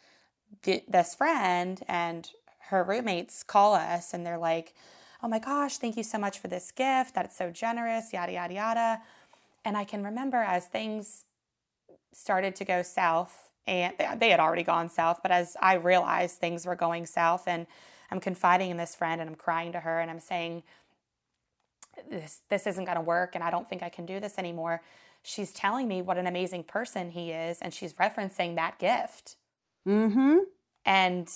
th- this friend and her roommates call us and they're like, "Oh my gosh, thank you so much for this gift. That's so generous." Yada yada yada. And I can remember as things started to go south and they had already gone south but as i realized things were going south and i'm confiding in this friend and i'm crying to her and i'm saying this this isn't going to work and i don't think i can do this anymore she's telling me what an amazing person he is and she's referencing that gift Mhm. and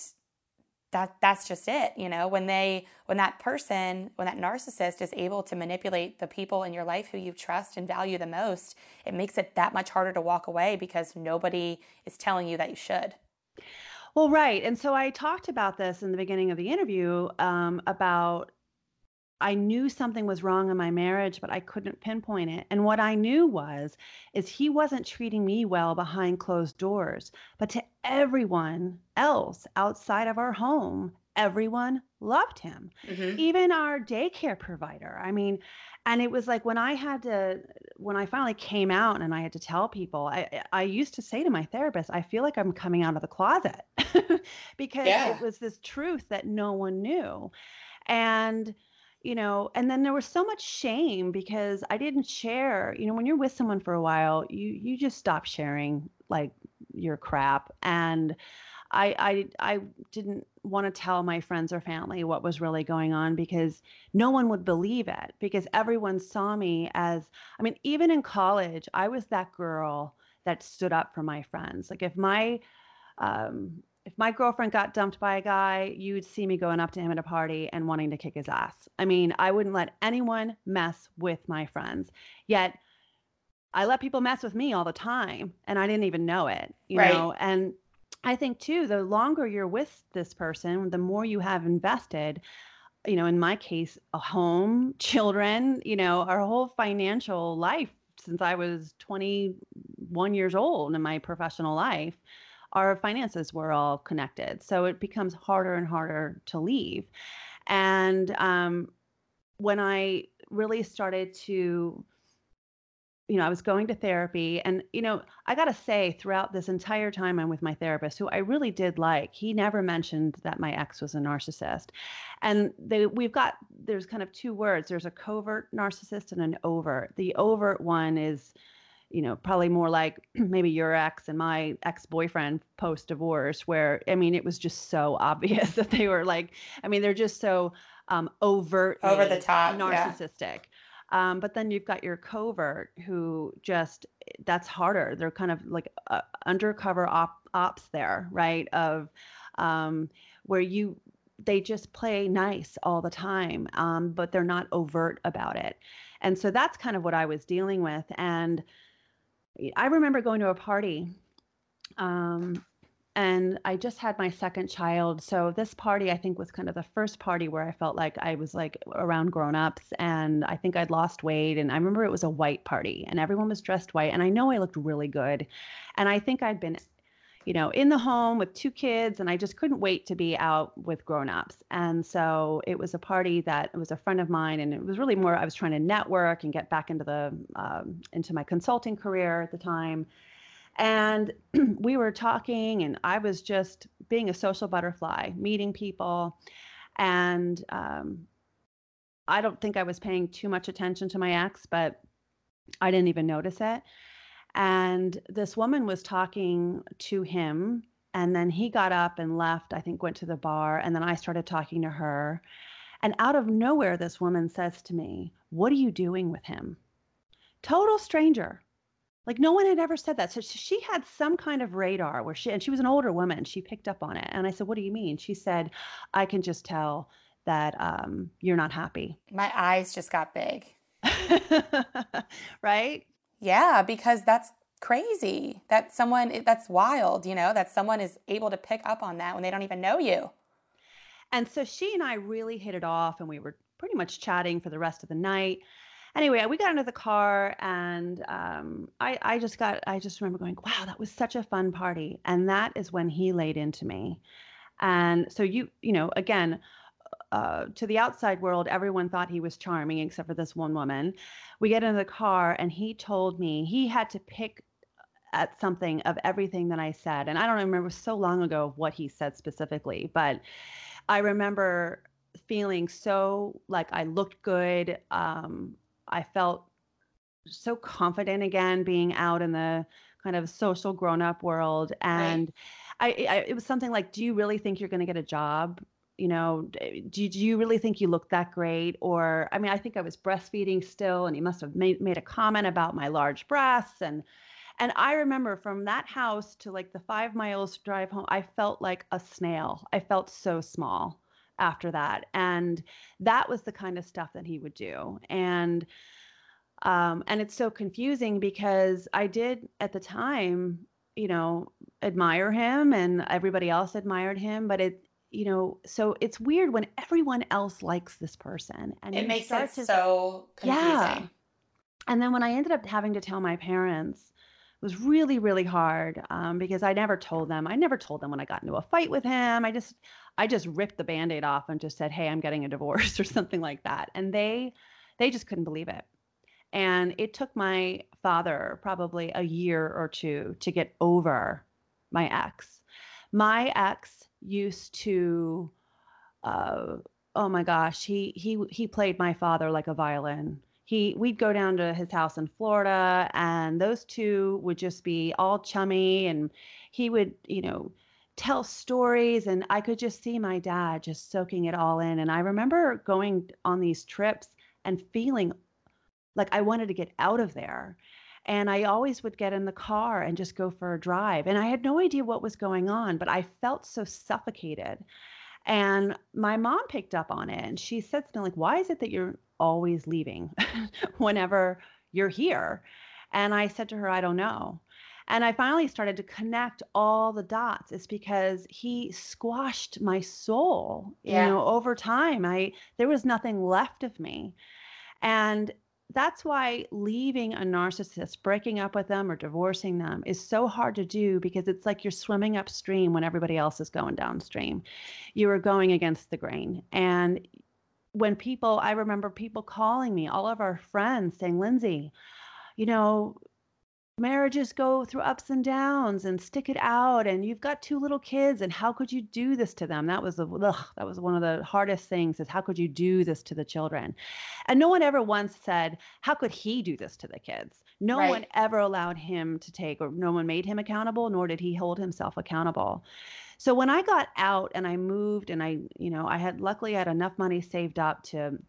that that's just it you know when they when that person when that narcissist is able to manipulate the people in your life who you trust and value the most it makes it that much harder to walk away because nobody is telling you that you should Well, right. And so I talked about this in the beginning of the interview um, about I knew something was wrong in my marriage, but I couldn't pinpoint it. And what I knew was is he wasn't treating me well behind closed doors, but to everyone else outside of our home, everyone loved him. Mhm. Even our daycare provider. I mean, and it was like when I had to when I finally came out and I had to tell people, I I I used to say to my therapist, I feel like I'm coming out of the closet because Yeah. it was this truth that no one knew. And you know, and then there was so much shame because I didn't share, you know, when you're with someone for a while, you you just stop sharing like your crap and I I I didn't want to tell my friends or family what was really going on because no one would believe it because everyone saw me as I mean even in college I was that girl that stood up for my friends. Like if my um if my girlfriend got dumped by a guy, you would see me going up to him at a party and wanting to kick his ass. I mean, I wouldn't let anyone mess with my friends. Yet I let people mess with me all the time and I didn't even know it, you Right. know? And I think too, the longer you're with this person, the more you have invested, you know, in my case, a home, children, you know, our whole financial life since I was 21 years old in my professional life, our finances were all connected. So it becomes harder and harder to leave. And um, when I really started to you know, I was going to therapy. And, you know, I got to say, throughout this entire time I'm with my therapist, who I really did like, he never mentioned that my ex was a narcissist. And they, we've got, there's kind of two words there's a covert narcissist and an overt. The overt one is, you know, probably more like maybe your ex and my ex boyfriend post divorce, where, I mean, it was just so obvious that they were like, I mean, they're just so um, overtly Over the top, yeah. narcissistic. Um, but then you've got your covert who just that's harder. They're kind of like uh, undercover op- ops there, right? Of um, where you they just play nice all the time, um, but they're not overt about it. And so that's kind of what I was dealing with. And I remember going to a party um, and I just had my second child. So this party, I think, was kind of the first party where I felt like I was like around grown-ups, and I think I'd lost weight. And I remember it was a white party, and everyone was dressed white, and I know I looked really good, and I think I'd been, you know, in the home with two kids, and I just couldn't wait to be out with grown-ups. And so it was a party that was a friend of mine, and it was really more I was trying to network and get back into the um, into my consulting career at the time. And we were talking and i was just being a social butterfly meeting people. And um, i don't think i was paying too much attention to my ex but i didn't even notice it and this woman was talking to him and then he got up and left i think went to the bar and then i started talking to her and out of nowhere this woman says to me what are you doing with him total stranger like no one had ever said that. So she had some kind of radar where she, and she was an older woman. She picked up on it. And I said, What do you mean? She said, I can just tell that um, you're not happy. My eyes just got big. right? Yeah, because that's crazy. That someone, that's wild, you know, that someone is able to pick up on that when they don't even know you. And so she and I really hit it off, and we were pretty much chatting for the rest of the night. Anyway, we got into the car, and um, I, I just got, I just remember going, wow, that was such a fun party. And that is when he laid into me. And so you, you know, again, uh, to the outside world, everyone thought he was charming except for this one woman. We get into the car, and he told me he had to pick at something of everything that I said. And I don't remember so long ago what he said specifically, but I remember feeling so like I looked good. Um, I felt so confident again being out in the kind of social grown up world. And I, I, it was something like, do you really think you're going to get a job? You know, do, do you really think you look that great? Or, I mean, I think I was breastfeeding still, and he must have made, made a comment about my large breasts. And, and I remember from that house to like the five miles drive home, I felt like a snail. I felt so small after that. And that was the kind of stuff that he would do. And um, and it's so confusing because I did at the time, you know, admire him and everybody else admired him, but it you know, so it's weird when everyone else likes this person and It makes it to so confusing. Yeah. and then when I ended up having to tell my parents it was really really hard um, because I never told them. I never told them when I got into a fight with him. I just I just ripped the band-aid off and just said, "Hey, I'm getting a divorce" or something like that. And they they just couldn't believe it. And it took my father probably a year or two to get over my ex. My ex used to uh, oh my gosh, he he he played my father like a violin he we'd go down to his house in Florida and those two would just be all chummy and he would, you know, tell stories and I could just see my dad just soaking it all in and I remember going on these trips and feeling like I wanted to get out of there. And I always would get in the car and just go for a drive. And I had no idea what was going on, but I felt so suffocated. And my mom picked up on it and she said something like, Why is it that you're always leaving whenever you're here? And I said to her, I don't know. And I finally started to connect all the dots. It's because he squashed my soul. Yeah. You know, over time, I there was nothing left of me. And that's why leaving a narcissist, breaking up with them or divorcing them is so hard to do because it's like you're swimming upstream when everybody else is going downstream. You are going against the grain. And when people, I remember people calling me, all of our friends saying, Lindsey, you know, marriages go through ups and downs and stick it out and you've got two little kids and how could you do this to them? That was the ugh, that was one of the hardest things is how could you do this to the children? And no one ever once said how could he do this to the kids? No right. one ever allowed him to take or no one made him accountable nor did he hold himself accountable. So when i got out and i moved and i you know i had luckily I had enough money saved up to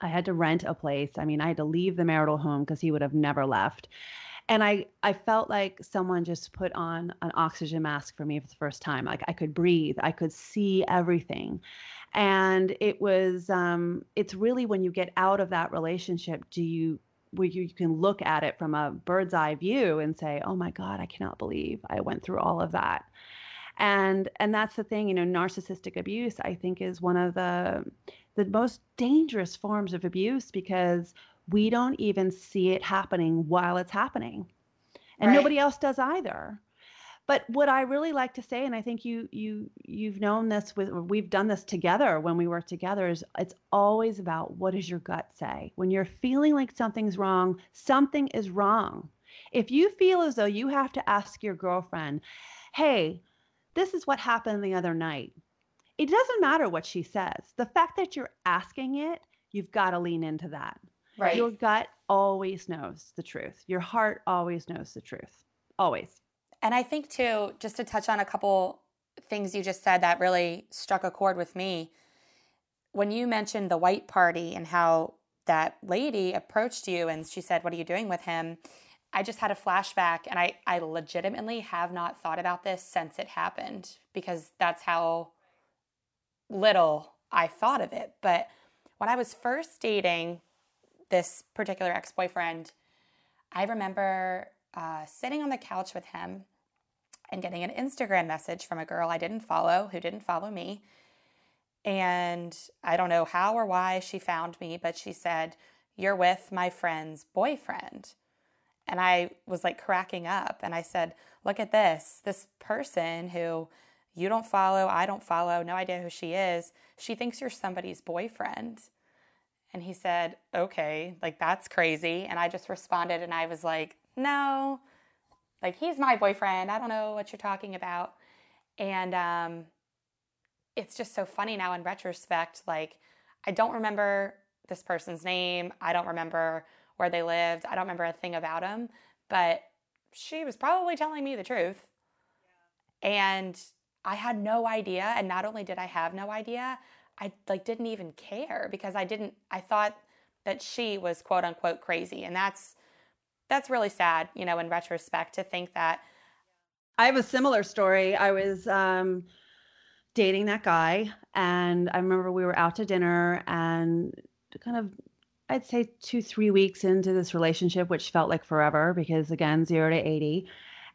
I had to rent a place. I mean, I had to leave the marital home because he would have never left and I I felt like someone just put on an oxygen mask for me for the first time. Like I could breathe, I could see everything, and it was um, it's really when you get out of that relationship, do you where you can look at it from a bird's eye view and say, "Oh my God, I cannot believe I went through all of that." And and that's the thing, you know, narcissistic abuse I think is one of the the most dangerous forms of abuse because we don't even see it happening while it's happening. And right. nobody else does either. But what I really like to say, and I think you you you've known this with we've done this together when we work together, is it's always about what does your gut say? When you're feeling like something's wrong, something is wrong. If you feel as though you have to ask your girlfriend, hey, this is what happened the other night. It doesn't matter what she says. The fact that you're asking it, you've got to lean into that. Right. Your gut always knows the truth. Your heart always knows the truth. Always. And I think too, just to touch on a couple things you just said that really struck a chord with me. When you mentioned the white party and how that lady approached you and she said, What are you doing with him? I just had a flashback and I, I legitimately have not thought about this since it happened because that's how little I thought of it. But when I was first dating this particular ex boyfriend, I remember uh, sitting on the couch with him and getting an Instagram message from a girl I didn't follow who didn't follow me. And I don't know how or why she found me, but she said, You're with my friend's boyfriend. And I was like cracking up. And I said, Look at this. This person who you don't follow, I don't follow, no idea who she is, she thinks you're somebody's boyfriend. And he said, okay, like that's crazy. And I just responded and I was like, no, like he's my boyfriend. I don't know what you're talking about. And um, it's just so funny now in retrospect. Like, I don't remember this person's name. I don't remember where they lived. I don't remember a thing about him. But she was probably telling me the truth. Yeah. And I had no idea. And not only did I have no idea, I like didn't even care because I didn't I thought that she was quote unquote crazy and that's that's really sad, you know, in retrospect to think that I have a similar story. I was um dating that guy and I remember we were out to dinner and kind of I'd say 2 3 weeks into this relationship which felt like forever because again 0 to 80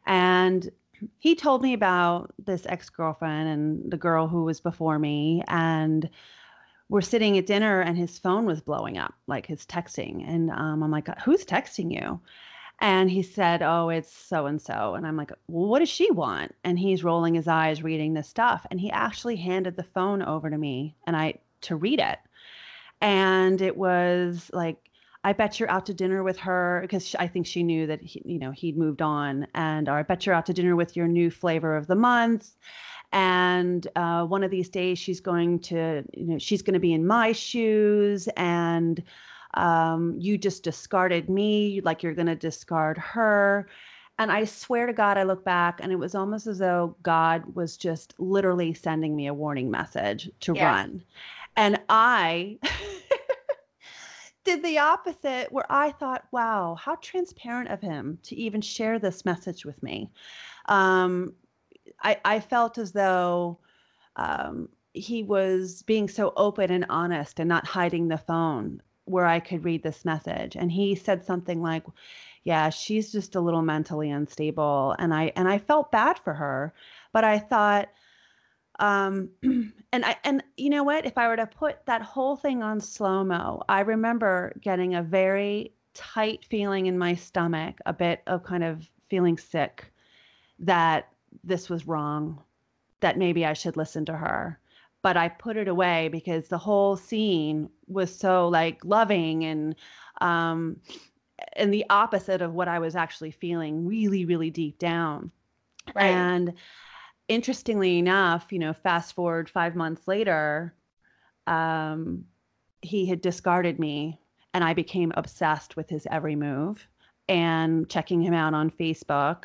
and he told me about this ex-girlfriend and the girl who was before me and we're sitting at dinner and his phone was blowing up like his texting and um, i'm like who's texting you And he said, Oh, it's so and so. And I'm like, Well, what does she want? And he's rolling his eyes reading this stuff. And he actually handed the phone over to me and I to read it. And it was like, I bet you're out to dinner with her because I think she knew that he, you know he'd moved on, and or I bet you're out to dinner with your new flavor of the month, and uh, one of these days she's going to you know she's going to be in my shoes, and um, you just discarded me like you're going to discard her. And I swear to God, I look back and it was almost as though God was just literally sending me a warning message to yeah. run. And I did the opposite, where I thought, wow, how transparent of him to even share this message with me. Um, I, I felt as though um, he was being so open and honest and not hiding the phone where I could read this message. And he said something like, yeah, she's just a little mentally unstable. And I and I felt bad for her, but I thought, um, and I and you know what? If I were to put that whole thing on slow mo, I remember getting a very tight feeling in my stomach, a bit of kind of feeling sick that this was wrong, that maybe I should listen to her but I put it away because the whole scene was so like loving and um and the opposite of what I was actually feeling really really deep down. Right. And interestingly enough, you know, fast forward 5 months later, um he had discarded me and I became obsessed with his every move and checking him out on Facebook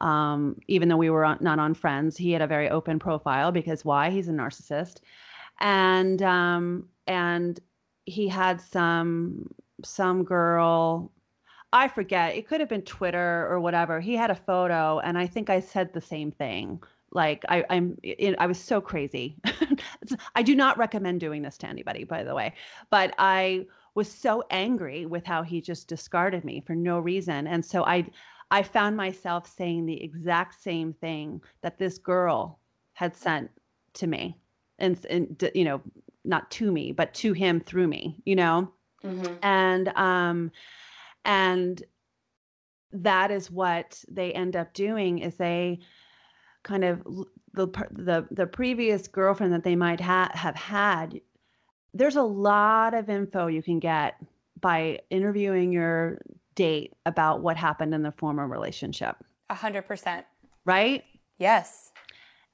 um, even though we were not on Friends, he had a very open profile because why? He's a narcissist, and um, and he had some some girl. I forget. It could have been Twitter or whatever. He had a photo, and I think I said the same thing. Like I, I'm, it, I was so crazy. I do not recommend doing this to anybody, by the way. But I was so angry with how he just discarded me for no reason, and so I, I found myself saying the exact same thing that this girl had sent to me and, and you know not to me but to him through me you know mm-hmm. and um and that is what they end up doing is they kind of the the the previous girlfriend that they might ha- have had there's a lot of info you can get by interviewing your date about what happened in the former relationship. A hundred percent. Right? Yes.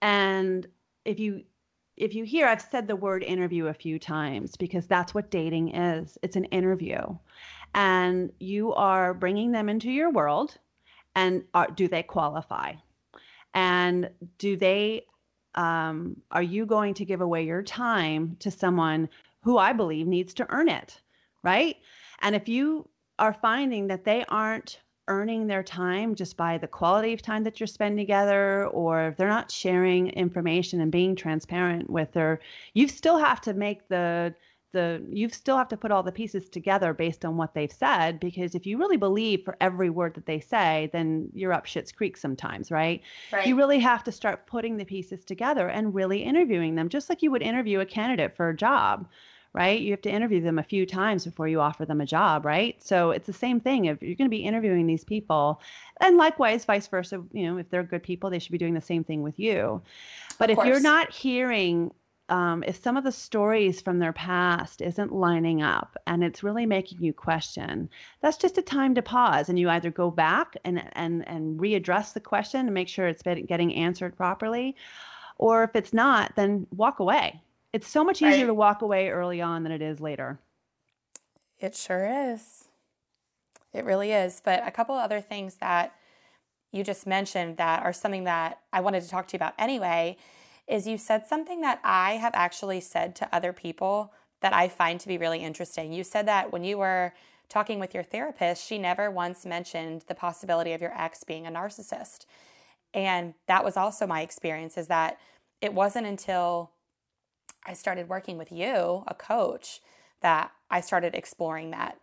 And if you if you hear I've said the word interview a few times because that's what dating is. It's an interview. And you are bringing them into your world and are, do they qualify? And do they um, are you going to give away your time to someone who I believe needs to earn it? Right? And if you are finding that they aren't earning their time just by the quality of time that you're spending together or if they're not sharing information and being transparent with her you still have to make the the you still have to put all the pieces together based on what they've said because if you really believe for every word that they say then you're up shit's creek sometimes right? right you really have to start putting the pieces together and really interviewing them just like you would interview a candidate for a job right? You have to interview them a few times before you offer them a job, right? So it's the same thing. If you're going to be interviewing these people, and likewise, vice versa, you know, if they're good people, they should be doing the same thing with you. But of if course. you're not hearing, um, if some of the stories from their past isn't lining up and it's really making you question, that's just a time to pause and you either go back and and and readdress the question and make sure it's getting answered properly, or if it's not, then walk away it's so much easier right. to walk away early on than it is later. It sure is. It really is. But a couple other things that you just mentioned that are something that I wanted to talk to you about anyway is you said something that I have actually said to other people that I find to be really interesting. You said that when you were talking with your therapist, she never once mentioned the possibility of your ex being a narcissist. And that was also my experience is that it wasn't until I started working with you, a coach, that I started exploring that.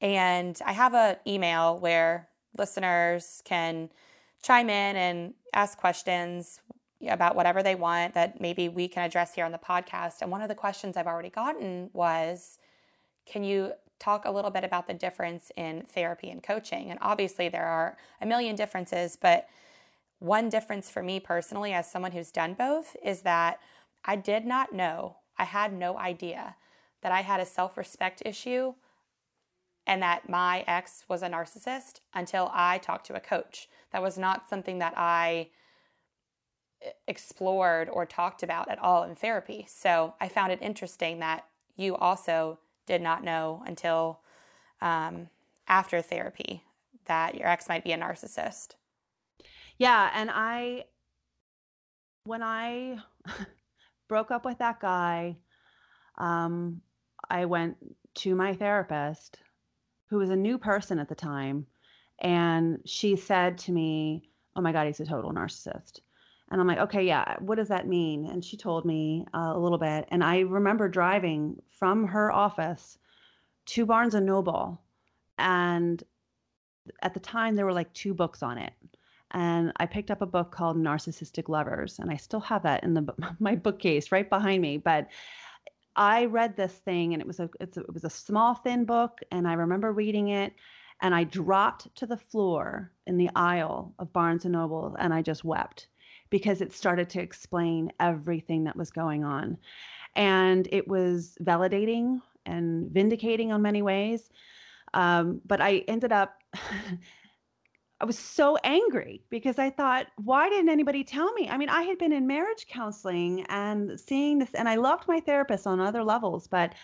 And I have an email where listeners can chime in and ask questions about whatever they want that maybe we can address here on the podcast. And one of the questions I've already gotten was Can you talk a little bit about the difference in therapy and coaching. And obviously, there are a million differences, but one difference for me personally, as someone who's done both, is that I did not know, I had no idea that I had a self respect issue and that my ex was a narcissist until I talked to a coach. That was not something that I explored or talked about at all in therapy. So I found it interesting that you also did not know until um, after therapy that your ex might be a narcissist. Yeah. And I, when I broke up with that guy, um, I went to my therapist, who was a new person at the time. And she said to me, Oh my God, he's a total narcissist. And I'm like, okay, yeah, what does that mean? And she told me uh, a little bit. And I remember driving from her office to Barnes and Noble. And at the time, there were like two books on it. And I picked up a book called Narcissistic Lovers. And I still have that in the my bookcase right behind me. But I read this thing and it was a, a it was a small thin book and I remember reading it and I dropped to the floor in the aisle of Barnes and Noble and I just wept because it started to explain everything that was going on. And it was validating and vindicating on many ways. Um, but I ended up, I was so angry because I thought, why didn't anybody tell me? I mean, I had been in marriage counseling and seeing this, and I loved my therapist on other levels, but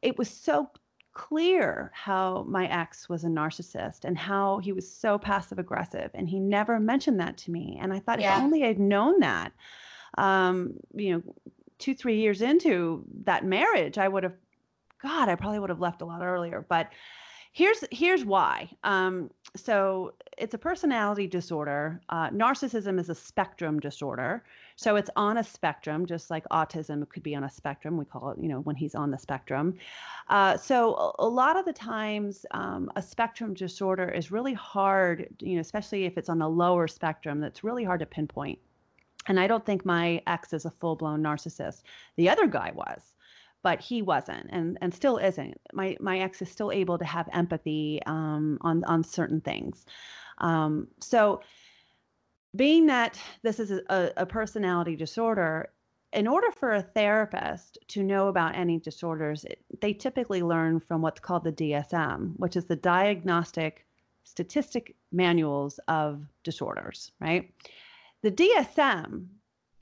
it was so clear how my ex was a narcissist and how he was so passive aggressive and he never mentioned that to me and i thought yeah. if only i'd known that um, you know two three years into that marriage i would have god i probably would have left a lot earlier but here's here's why um, so it's a personality disorder uh, narcissism is a spectrum disorder so it's on a spectrum, just like autism could be on a spectrum. We call it, you know, when he's on the spectrum. Uh, so a, a, lot of the times, um, a spectrum disorder is really hard, you know, especially if it's on the lower spectrum, that's really hard to pinpoint. And I don't think my ex is a full blown narcissist. The other guy was but he wasn't and and still isn't my my ex is still able to have empathy um, on on certain things um, so being that this is a, a personality disorder, in order for a therapist to know about any disorders, they typically learn from what's called the DSM, which is the Diagnostic Statistic Manuals of Disorders, right? The DSM,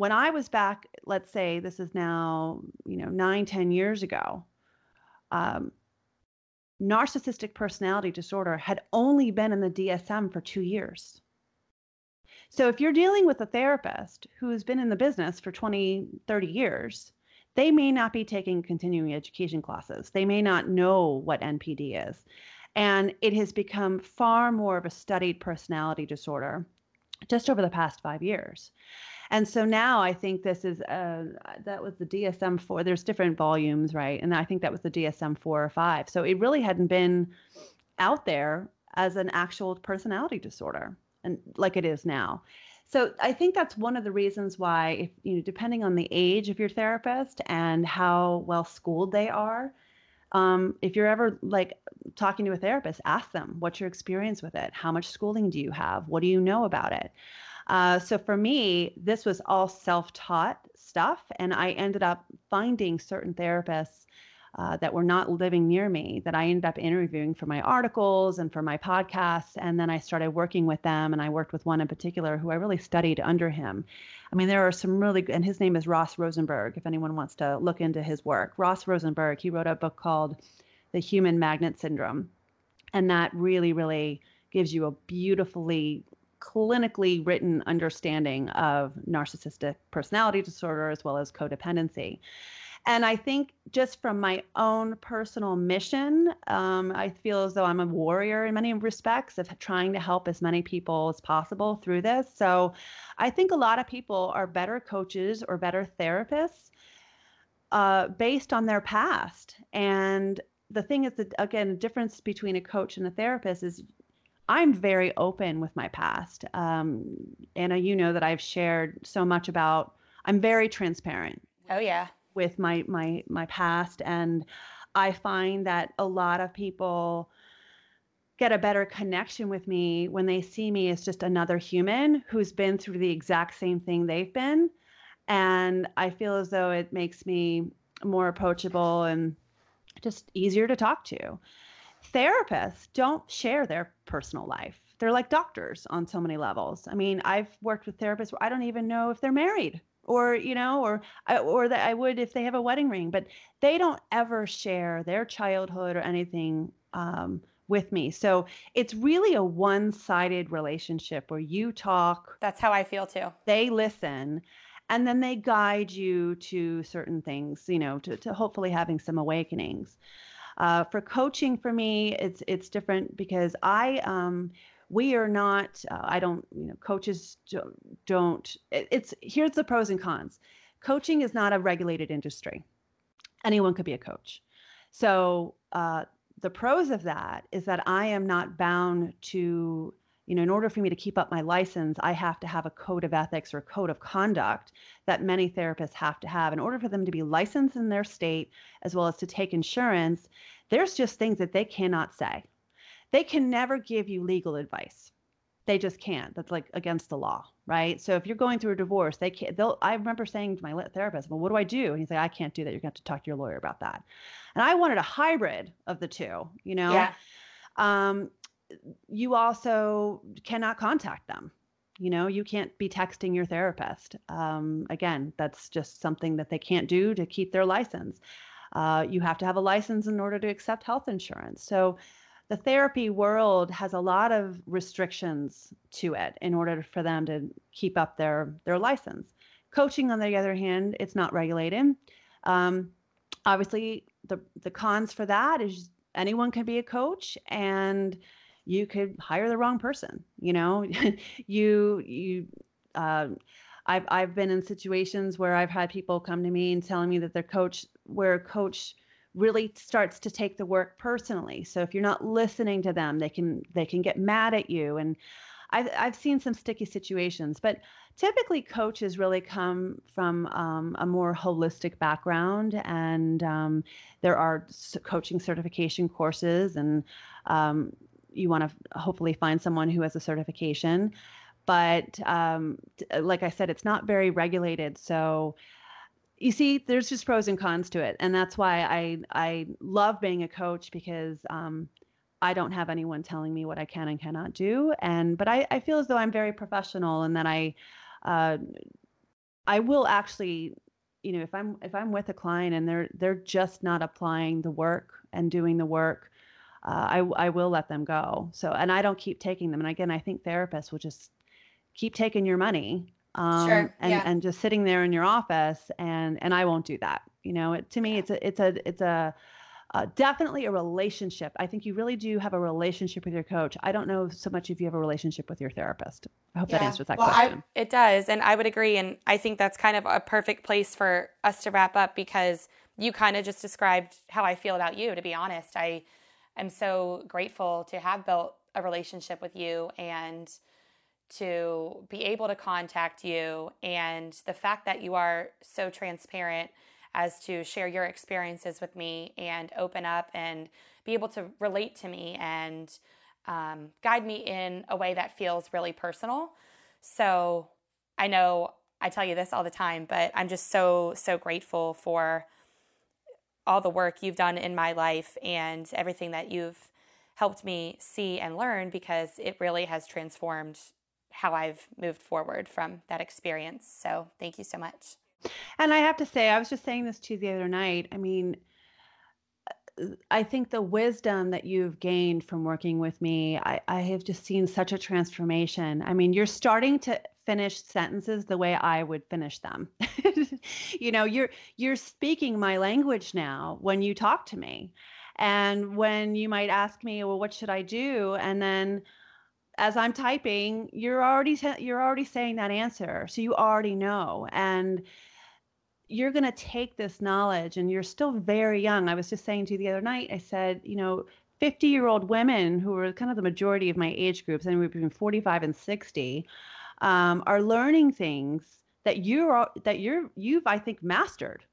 when I was back, let's say this is now, you know, nine, ten years ago, um, narcissistic personality disorder had only been in the DSM for two years. So if you're dealing with a therapist who's been in the business for 20, 30 years, they may not be taking continuing education classes. They may not know what NPD is. And it has become far more of a studied personality disorder just over the past five years. And so now I think this is uh, that was the DSM four. There's different volumes, right? And I think that was the DSM four or five. So it really hadn't been out there as an actual personality disorder and like it is now. So I think that's one of the reasons why, if you know, depending on the age of your therapist and how well schooled they are, um, if you're ever like talking to a therapist, ask them what's your experience with it. How much schooling do you have? What do you know about it? Uh, so for me, this was all self-taught stuff, and I ended up finding certain therapists uh, that were not living near me that I ended up interviewing for my articles and for my podcasts. And then I started working with them. And I worked with one in particular who I really studied under him. I mean, there are some really, and his name is Ross Rosenberg, if anyone wants to look into his work. Ross Rosenberg, he wrote a book called The Human Magnet Syndrome. And that really, really gives you a beautifully clinically written understanding of narcissistic personality disorder as well as codependency. And I think just from my own personal mission, um, I feel as though I'm a warrior in many respects of trying to help as many people as possible through this. So I think a lot of people are better coaches or better therapists uh, based on their past. And the thing is that, again, the difference between a coach and a therapist is I'm very open with my past. Um, Anna, you know that I've shared so much about, I'm very transparent. Oh, yeah with my my my past and I find that a lot of people get a better connection with me when they see me as just another human who's been through the exact same thing they've been. And I feel as though it makes me more approachable and just easier to talk to. Therapists don't share their personal life. They're like doctors on so many levels. I mean, I've worked with therapists where I don't even know if they're married or you know or or that I would if they have a wedding ring but they don't ever share their childhood or anything um, with me so it's really a one-sided relationship where you talk that's how I feel too they listen and then they guide you to certain things you know to, to hopefully having some awakenings uh, for coaching for me it's it's different because i um, we are not uh, i don't you know coaches don't, don't it's here's the pros and cons. Coaching is not a regulated industry. Anyone could be a coach. So uh, the pros of that is that i am not bound to you know, in order for me to keep up my license, I have to have a code of ethics or code of conduct that many therapists have to have in order for them to be licensed in their state as well as to take insurance. There's just things that they cannot say. They can never give you legal advice. They just can't. That's like against the law, right? So if you're going through a divorce, they can't. They'll. I remember saying to my therapist, "Well, what do I do?" And he's like, "I can't do that. You're going to have to talk to your lawyer about that." And I wanted a hybrid of the two. You know. Yeah. Um, you also cannot contact them. You know you can't be texting your therapist. Um, again that's just something that they can't do to keep their license. Uh, you have to have a license in order to accept health insurance. So the therapy world has a lot of restrictions to it in order for them to keep up their their license. Coaching on the other hand it's not regulated. Um, obviously the the cons for that is anyone can be a coach and you could hire the wrong person you know you you uh, I've I've been in situations where I've had people come to me and telling me that their coach where a coach really starts to take the work personally. So if you're not listening to them, they can they can get mad at you and I've, I've seen some sticky situations, but typically coaches really come from um, a more holistic background, and um, there are coaching certification courses, and um, you want to hopefully find someone who has a certification. But um, uh, like I said, it's not very regulated. So you see, there's just pros and cons to it, and that's why I I love being a coach because um, I don't have anyone telling me what I can and cannot do, and but I, I feel as though I'm very professional and that I uh, I will actually you know if I'm if I'm with a client and they're they're just not applying the work and doing the work uh, I, I will let them go. So, and I don't keep taking them. And again, I think therapists will just keep taking your money um, sure. and, yeah. and just sitting there in your office. And, and I won't do that. You know, it, to me, it's a, it's a, it's a, uh, definitely a relationship. I think you really do have a relationship with your coach. I don't know so much if you have a relationship with your therapist. I hope yeah. that answers that well, question. I, it does. And I would agree. And I think that's kind of a perfect place for us to wrap up because you kind of just described how I feel about you, to be honest. I, am so grateful to have built a relationship with you and to be able to contact you and the fact that you are so transparent as to share your experiences with me and open up and be able to relate to me and um, guide me in a way that feels really personal. So I know I tell you this all the time, but I'm just so, so grateful for all the work you've done in my life and everything that you've helped me see and learn because it really has transformed how I've moved forward from that experience. So, thank you so much. And I have to say, I was just saying this to you the other night. I mean, I think the wisdom that you've gained from working with me, I, I have just seen such a transformation. I mean, you're starting to finish sentences the way I would finish them. you know, you're you're speaking my language now when you talk to me. And when you might ask me, well, what should I do? And then as I'm typing, you're already you're already saying that answer. So you already know. And you're going to take this knowledge and you're still very young. I was just saying to you the other night, I said, you know, 50 year old women who are kind of the majority of my age groups, anywhere between 45 and 60, um, are learning things that you're that you're you've I think mastered.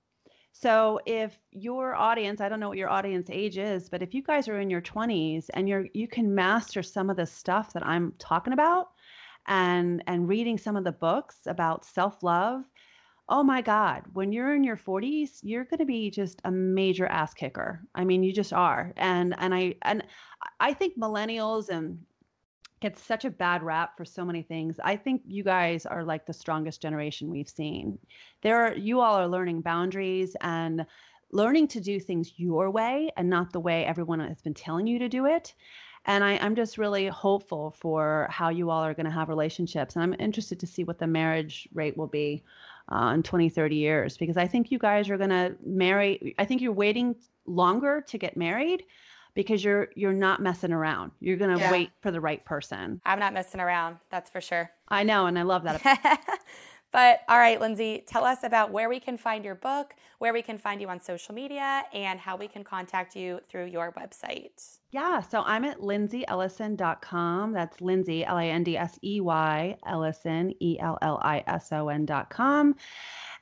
So if your audience, I don't know what your audience age is, but if you guys are in your 20s and you're you can master some of the stuff that I'm talking about and and reading some of the books about self-love, oh my god, when you're in your 40s, you're going to be just a major ass kicker. I mean, you just are. And and I and I think millennials and gets such a bad rap for so many things. I think you guys are like the strongest generation we've seen. There are you all are learning boundaries and learning to do things your way and not the way everyone has been telling you to do it. And I, I'm just really hopeful for how you all are going to have relationships. And I'm interested to see what the marriage rate will be uh, in 20, 30 years, because I think you guys are going to marry. I think you're waiting longer to get married because you're you're not messing around. You're going to yeah. wait for the right person. I'm not messing around, that's for sure. I know and I love that. but all right, Lindsey, tell us about where we can find your book, where we can find you on social media, and how we can contact you through your website. Yeah, so I'm at lindseyellison.com. That's Lindsey, L I N D S E Y, Ellison, E L L I S O N.com.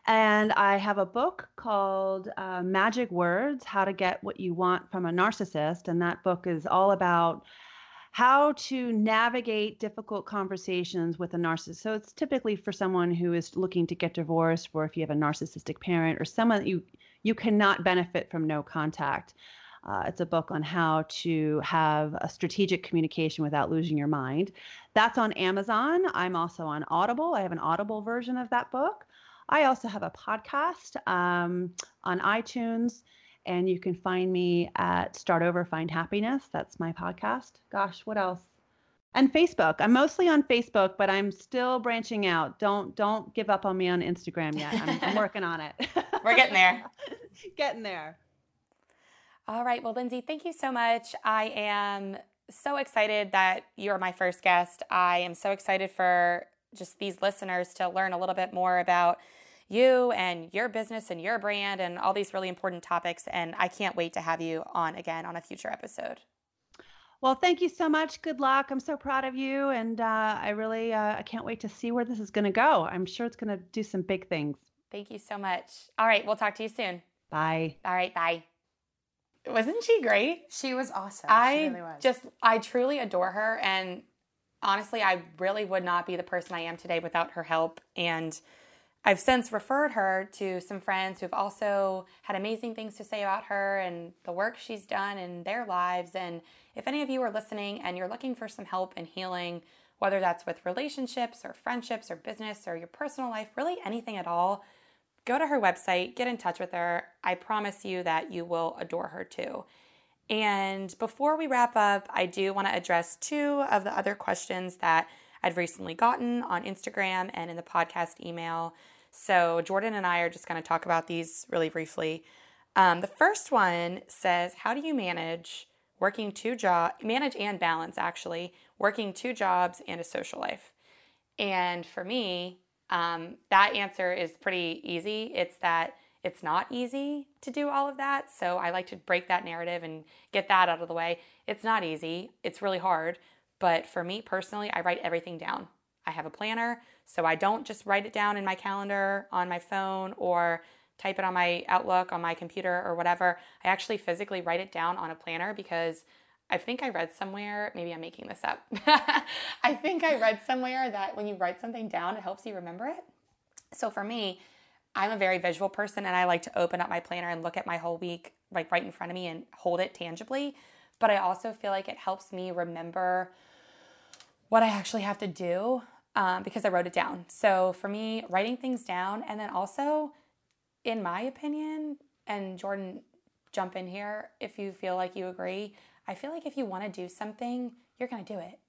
And I have a book called uh, Magic Words How to Get What You Want from a Narcissist. And that book is all about how to navigate difficult conversations with a narcissist. So it's typically for someone who is looking to get divorced, or if you have a narcissistic parent, or someone that you you cannot benefit from no contact. Uh, it's a book on how to have a strategic communication without losing your mind. That's on Amazon. I'm also on Audible. I have an Audible version of that book. I also have a podcast um, on iTunes, and you can find me at Start Over Find Happiness. That's my podcast. Gosh, what else? And Facebook. I'm mostly on Facebook, but I'm still branching out. Don't don't give up on me on Instagram yet. I'm, I'm working on it. We're getting there. getting there. All right. Well, Lindsey, thank you so much. I am so excited that you're my first guest. I am so excited for just these listeners to learn a little bit more about you and your business and your brand and all these really important topics. And I can't wait to have you on again on a future episode. Well, thank you so much. Good luck. I'm so proud of you, and uh, I really uh, I can't wait to see where this is going to go. I'm sure it's going to do some big things. Thank you so much. All right, we'll talk to you soon. Bye. All right, bye. Wasn't she great? She was awesome. I really was. just I truly adore her, and honestly, I really would not be the person I am today without her help and I've since referred her to some friends who've also had amazing things to say about her and the work she's done in their lives. And if any of you are listening and you're looking for some help in healing, whether that's with relationships or friendships or business or your personal life, really anything at all, go to her website, get in touch with her. I promise you that you will adore her too. And before we wrap up, I do want to address two of the other questions that I'd recently gotten on Instagram and in the podcast email. So, Jordan and I are just going to talk about these really briefly. Um, the first one says, How do you manage working two jobs, manage and balance actually, working two jobs and a social life? And for me, um, that answer is pretty easy. It's that it's not easy to do all of that. So I like to break that narrative and get that out of the way. It's not easy, it's really hard. But for me personally, I write everything down. I have a planner, so I don't just write it down in my calendar on my phone or type it on my Outlook on my computer or whatever. I actually physically write it down on a planner because I think I read somewhere, maybe I'm making this up. I think I read somewhere that when you write something down, it helps you remember it. So for me, I'm a very visual person and I like to open up my planner and look at my whole week like right in front of me and hold it tangibly. But I also feel like it helps me remember what I actually have to do um, because I wrote it down. So for me, writing things down, and then also, in my opinion, and Jordan, jump in here if you feel like you agree. I feel like if you want to do something, you're going to do it.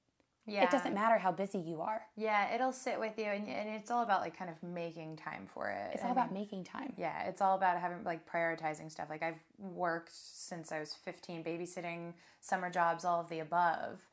Yeah. It doesn't matter how busy you are. Yeah, it'll sit with you, and, and it's all about like kind of making time for it. It's all about making time. Yeah, it's all about having like prioritizing stuff. Like I've worked since I was 15, babysitting, summer jobs, all of the above.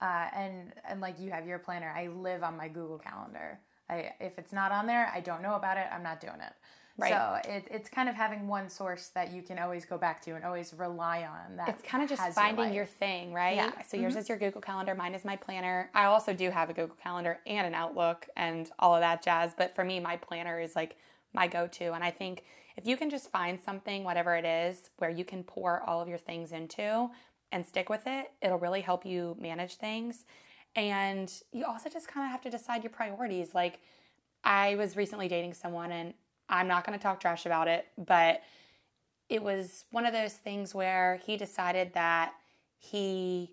Uh, and and like you have your planner, I live on my Google Calendar. I if it's not on there, I don't know about it. I'm not doing it. Right. So it, it's kind of having one source that you can always go back to and always rely on. That it's kind of just finding your, your, thing, right? Yeah. So yours mm-hmm. is your Google Calendar, mine is my planner. I also do have a Google Calendar and an Outlook and all of that jazz. But for me, my planner is like my go-to, and I think if you can just find something, whatever it is, where you can pour all of your things into and stick with it, it'll really help you manage things. And you also just kind of have to decide your priorities. Like, I was recently dating someone, and I'm not going to talk trash about it, but it was one of those things where he decided that he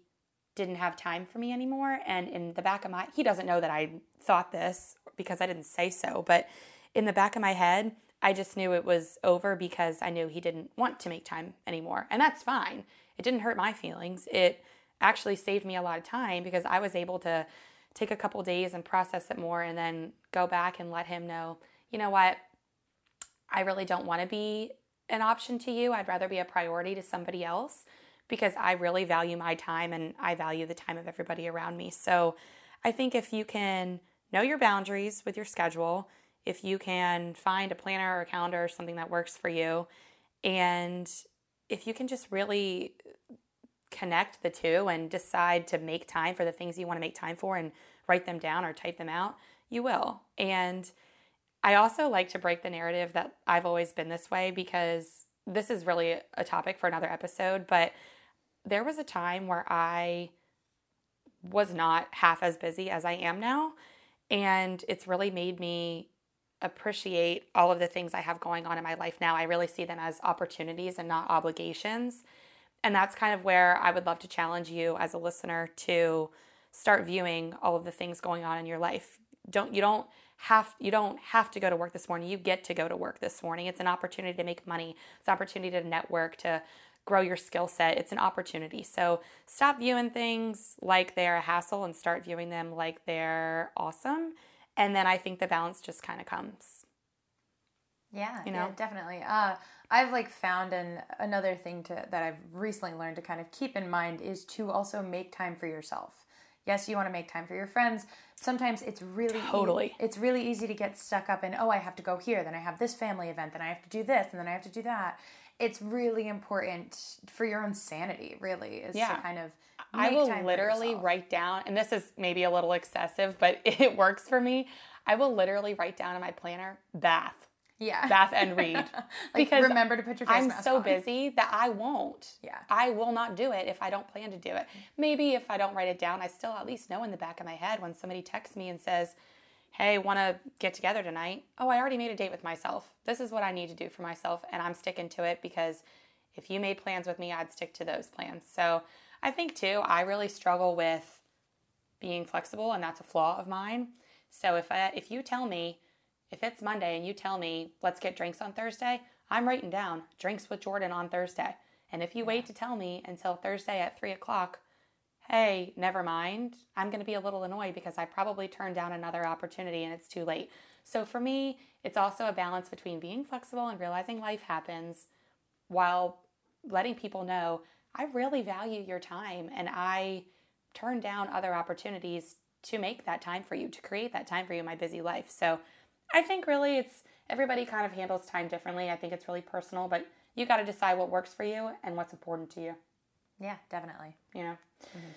didn't have time for me anymore. And in the back of my, he doesn't know that I thought this because I didn't say so, but in the back of my head, I just knew it was over because I knew he didn't want to make time anymore. And that's fine. It didn't hurt my feelings. It actually saved me a lot of time because I was able to take a couple days and process it more and then go back and let him know, you know what? I really don't want to be an option to you. I'd rather be a priority to somebody else because I really value my time and I value the time of everybody around me. So I think if you can know your boundaries with your schedule, if you can find a planner or a calendar or something that works for you, and if you can just really connect the two and decide to make time for the things you want to make time for and write them down or type them out, you will. And I also like to break the narrative that I've always been this way because this is really a topic for another episode, but there was a time where I was not half as busy as I am now. And it's really made me appreciate all of the things I have going on in my life now. I really see them as opportunities and not obligations. And that's kind of where I would love to challenge you as a listener to start viewing all of the things going on in your life. Don't you don't have you don't have to go to work this morning. You get to go to work this morning. It's an opportunity to make money. It's an opportunity to network, to grow your skill set. It's an opportunity. So stop viewing things like they're a hassle and start viewing them like they're awesome. And then I think the balance just kind of comes. Yeah, you know, yeah, definitely. Uh, I've like found an another thing to that I've recently learned to kind of keep in mind is to also make time for yourself. Yes, you want to make time for your friends. Sometimes it's really totally. E- it's really easy to get stuck up in oh, I have to go here, then I have this family event, then I have to do this, and then I have to do that. It's really important for your own sanity. Really, is yeah. to kind of. I will literally write down, and this is maybe a little excessive, but it works for me. I will literally write down in my planner bath yeah. bath and read. like because remember to put your face I'm mask so on. busy that I won't. Yeah. I will not do it if I don't plan to do it. Maybe if I don't write it down, I still at least know in the back of my head when somebody texts me and says, Hey, want to get together tonight? Oh, I already made a date with myself. This is what I need to do for myself, and I'm sticking to it because if you made plans with me, I'd stick to those plans. So I think too, I really struggle with being flexible, and that's a flaw of mine. So if I, if you tell me if it's Monday and you tell me, let's get drinks on Thursday, I'm writing down drinks with Jordan on Thursday. And if you wait to tell me until Thursday at three o'clock, hey, never mind, I'm going to be a little annoyed because I probably turned down another opportunity and it's too late. So for me, it's also a balance between being flexible and realizing life happens while letting people know I really value your time and I turn down other opportunities to make that time for you, to create that time for you in my busy life. So I think really it's everybody kind of handles time differently. I think it's really personal, but you got to decide what works for you and what's important to you. Yeah, definitely. You know. Mm-hmm.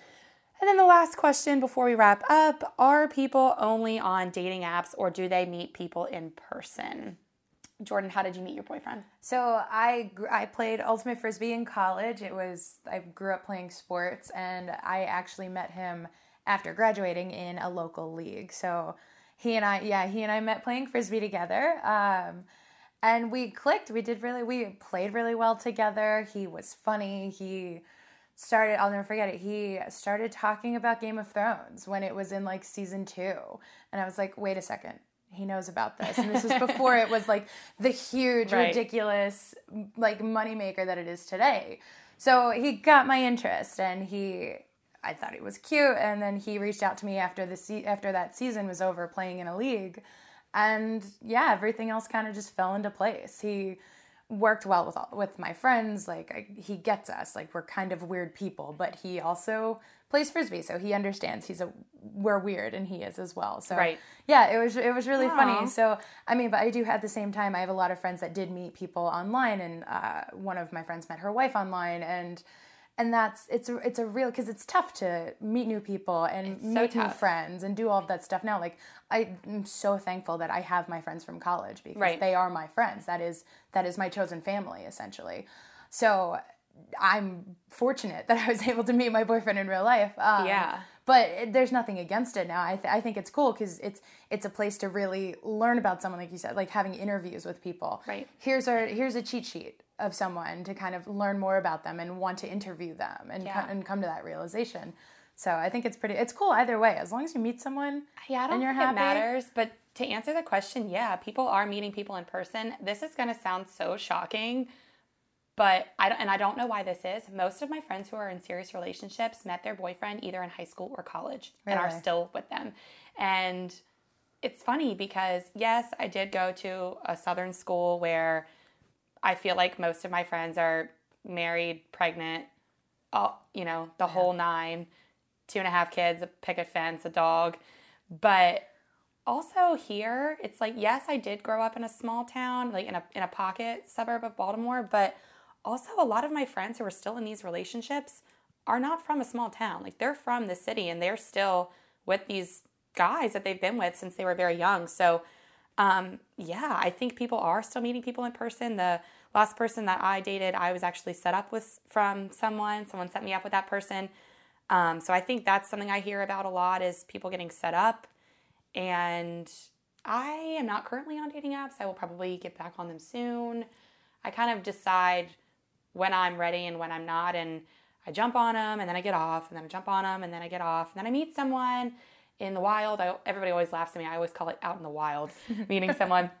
And then the last question before we wrap up Are people only on dating apps or do they meet people in person? Jordan, how did you meet your boyfriend? So I I played ultimate frisbee in college. It was I grew up playing sports, and I actually met him after graduating in a local league. So he and I, yeah, he and I met playing frisbee together. Um, and we clicked. We did really, we played really well together. He was funny. He started, I'll never forget it. He started talking about Game of Thrones when it was in like season two. And I was like, wait a second. He knows about this. And this was before it was like the huge, right. ridiculous, like moneymaker that it is today. So he got my interest and he I thought he was cute, and then he reached out to me after the se- after that season was over, playing in a league, and yeah, everything else kind of just fell into place. He worked well with all, with my friends. Like I, he gets us. Like we're kind of weird people, but he also plays frisbee, so he understands. He's a we're weird, and he is as well. So right. yeah, it was it was really Aww. funny. So I mean, but I do at the same time, I have a lot of friends that did meet people online, and uh, one of my friends met her wife online, and and that's it's a it's a real because it's tough to meet new people and It's so make new friends and do all of that stuff now. Like i'm so thankful that i have my friends from college because Right. they are my friends. That is that is my chosen family essentially. So i'm fortunate that i was able to meet my boyfriend in real life um, Yeah. but it, there's nothing against it now. I, th- I think it's cool because it's it's a place to really learn about someone like you said like having interviews with people. Right. here's our here's a cheat sheet of someone to kind of learn more about them and want to interview them and Yeah. co- and come to that realization. So I think it's pretty it's cool either way as long as you meet someone. Yeah, I don't and you're think happy. it matters. But to answer the question, yeah, people are meeting people in person. This is going to sound so shocking, but I don't, and I don't know why this is. Most of my friends who are in serious relationships met their boyfriend either in high school or college and are still with them. And it's funny because yes, I did go to a southern school where I feel like most of my friends are married, pregnant, all you know, the whole nine, two and a half kids, a picket fence, a dog. But also here, it's like yes, I did grow up in a small town, like in a in a pocket suburb of Baltimore, but also a lot of my friends who are still in these relationships are not from a small town. Like they're from the city and they're still with these guys that they've been with since they were very young. So um, yeah, I think people are still meeting people in person. The last person that I dated, I was actually set up with from someone. Someone set me up with that person. Um, so I think that's something I hear about a lot is people getting set up. And I am not currently on dating apps. I will probably get back on them soon. I kind of decide when I'm ready and when I'm not, and I jump on them and then I get off, and then I jump on them and then I get off, and then I meet someone in the wild. I, everybody always laughs at me. I always call it out in the wild, meeting someone.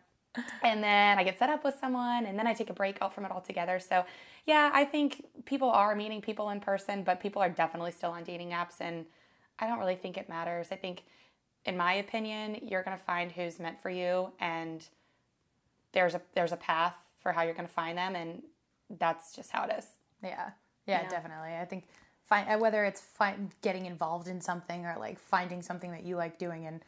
And then I get set up with someone, and then I take a break out from it altogether. So, yeah, I think people are meeting people in person, but people are definitely still on dating apps, and I don't really think it matters. I think, in my opinion, you're gonna find who's meant for you, and there's a there's a path for how you're gonna find them, and that's just how it is. Yeah. Yeah, Yeah. definitely. I think find whether it's find, getting involved in something or like finding something that you like doing and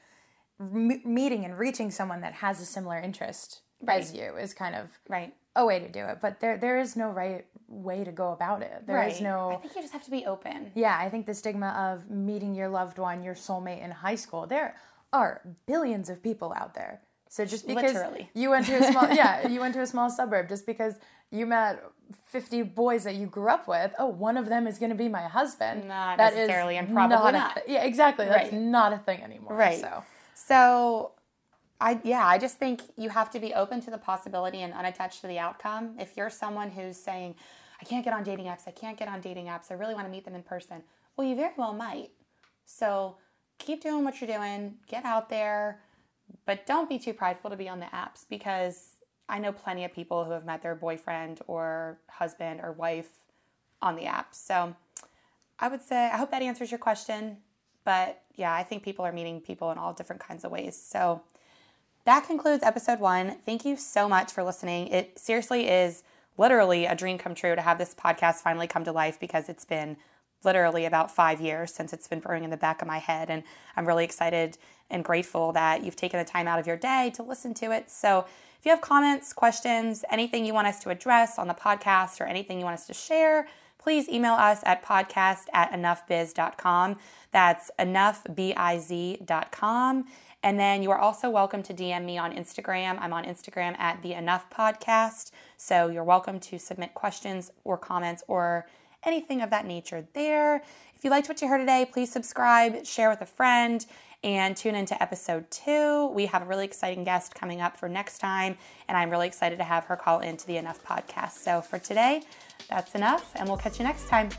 m- meeting and reaching someone that has a similar interest as you is kind of Right. a way to do it. But there there is no right way to go about it. There is right. no I think you just have to be open. Yeah, I think the stigma of meeting your loved one, your soulmate in high school, there are billions of people out there. So just because Literally. you went to a small yeah, you went to a small suburb, just because you met 50 boys that you grew up with, oh, one of them is going to be my husband. Not That is necessarily, and probably a not. thi- yeah, exactly. That's Right. not a thing anymore. Right. So, So, I yeah, I just think you have to be open to the possibility and unattached to the outcome. If you're someone who's saying, "I can't get on dating apps. I can't get on dating apps. I really want to meet them in person." Well, you very well might. So, keep doing what you're doing. Get out there, but don't be too prideful to be on the apps because I know plenty of people who have met their boyfriend or husband or wife on the apps. So, I would say I hope that answers your question. But yeah, I think people are meeting people in all different kinds of ways. So that concludes episode one. Thank you so much for listening. It seriously is literally a dream come true to have this podcast finally come to life because it's been literally about five years since it's been brewing in the back of my head. And I'm really excited and grateful that you've taken the time out of your day to listen to it. So if you have comments, questions, anything you want us to address on the podcast or anything you want us to share, please email us at podcast at enoughbiz.com. That's enoughbiz.com. And then you are also welcome to DM me on Instagram. I'm on Instagram at the Enough Podcast. So you're welcome to submit questions or comments or anything of that nature there. If you liked what you heard today, please subscribe, share with a friend, and tune into episode two. We have a really exciting guest coming up for next time, and I'm really excited to have her call into the Enough Podcast. So for today, that's enough, and we'll catch you next time.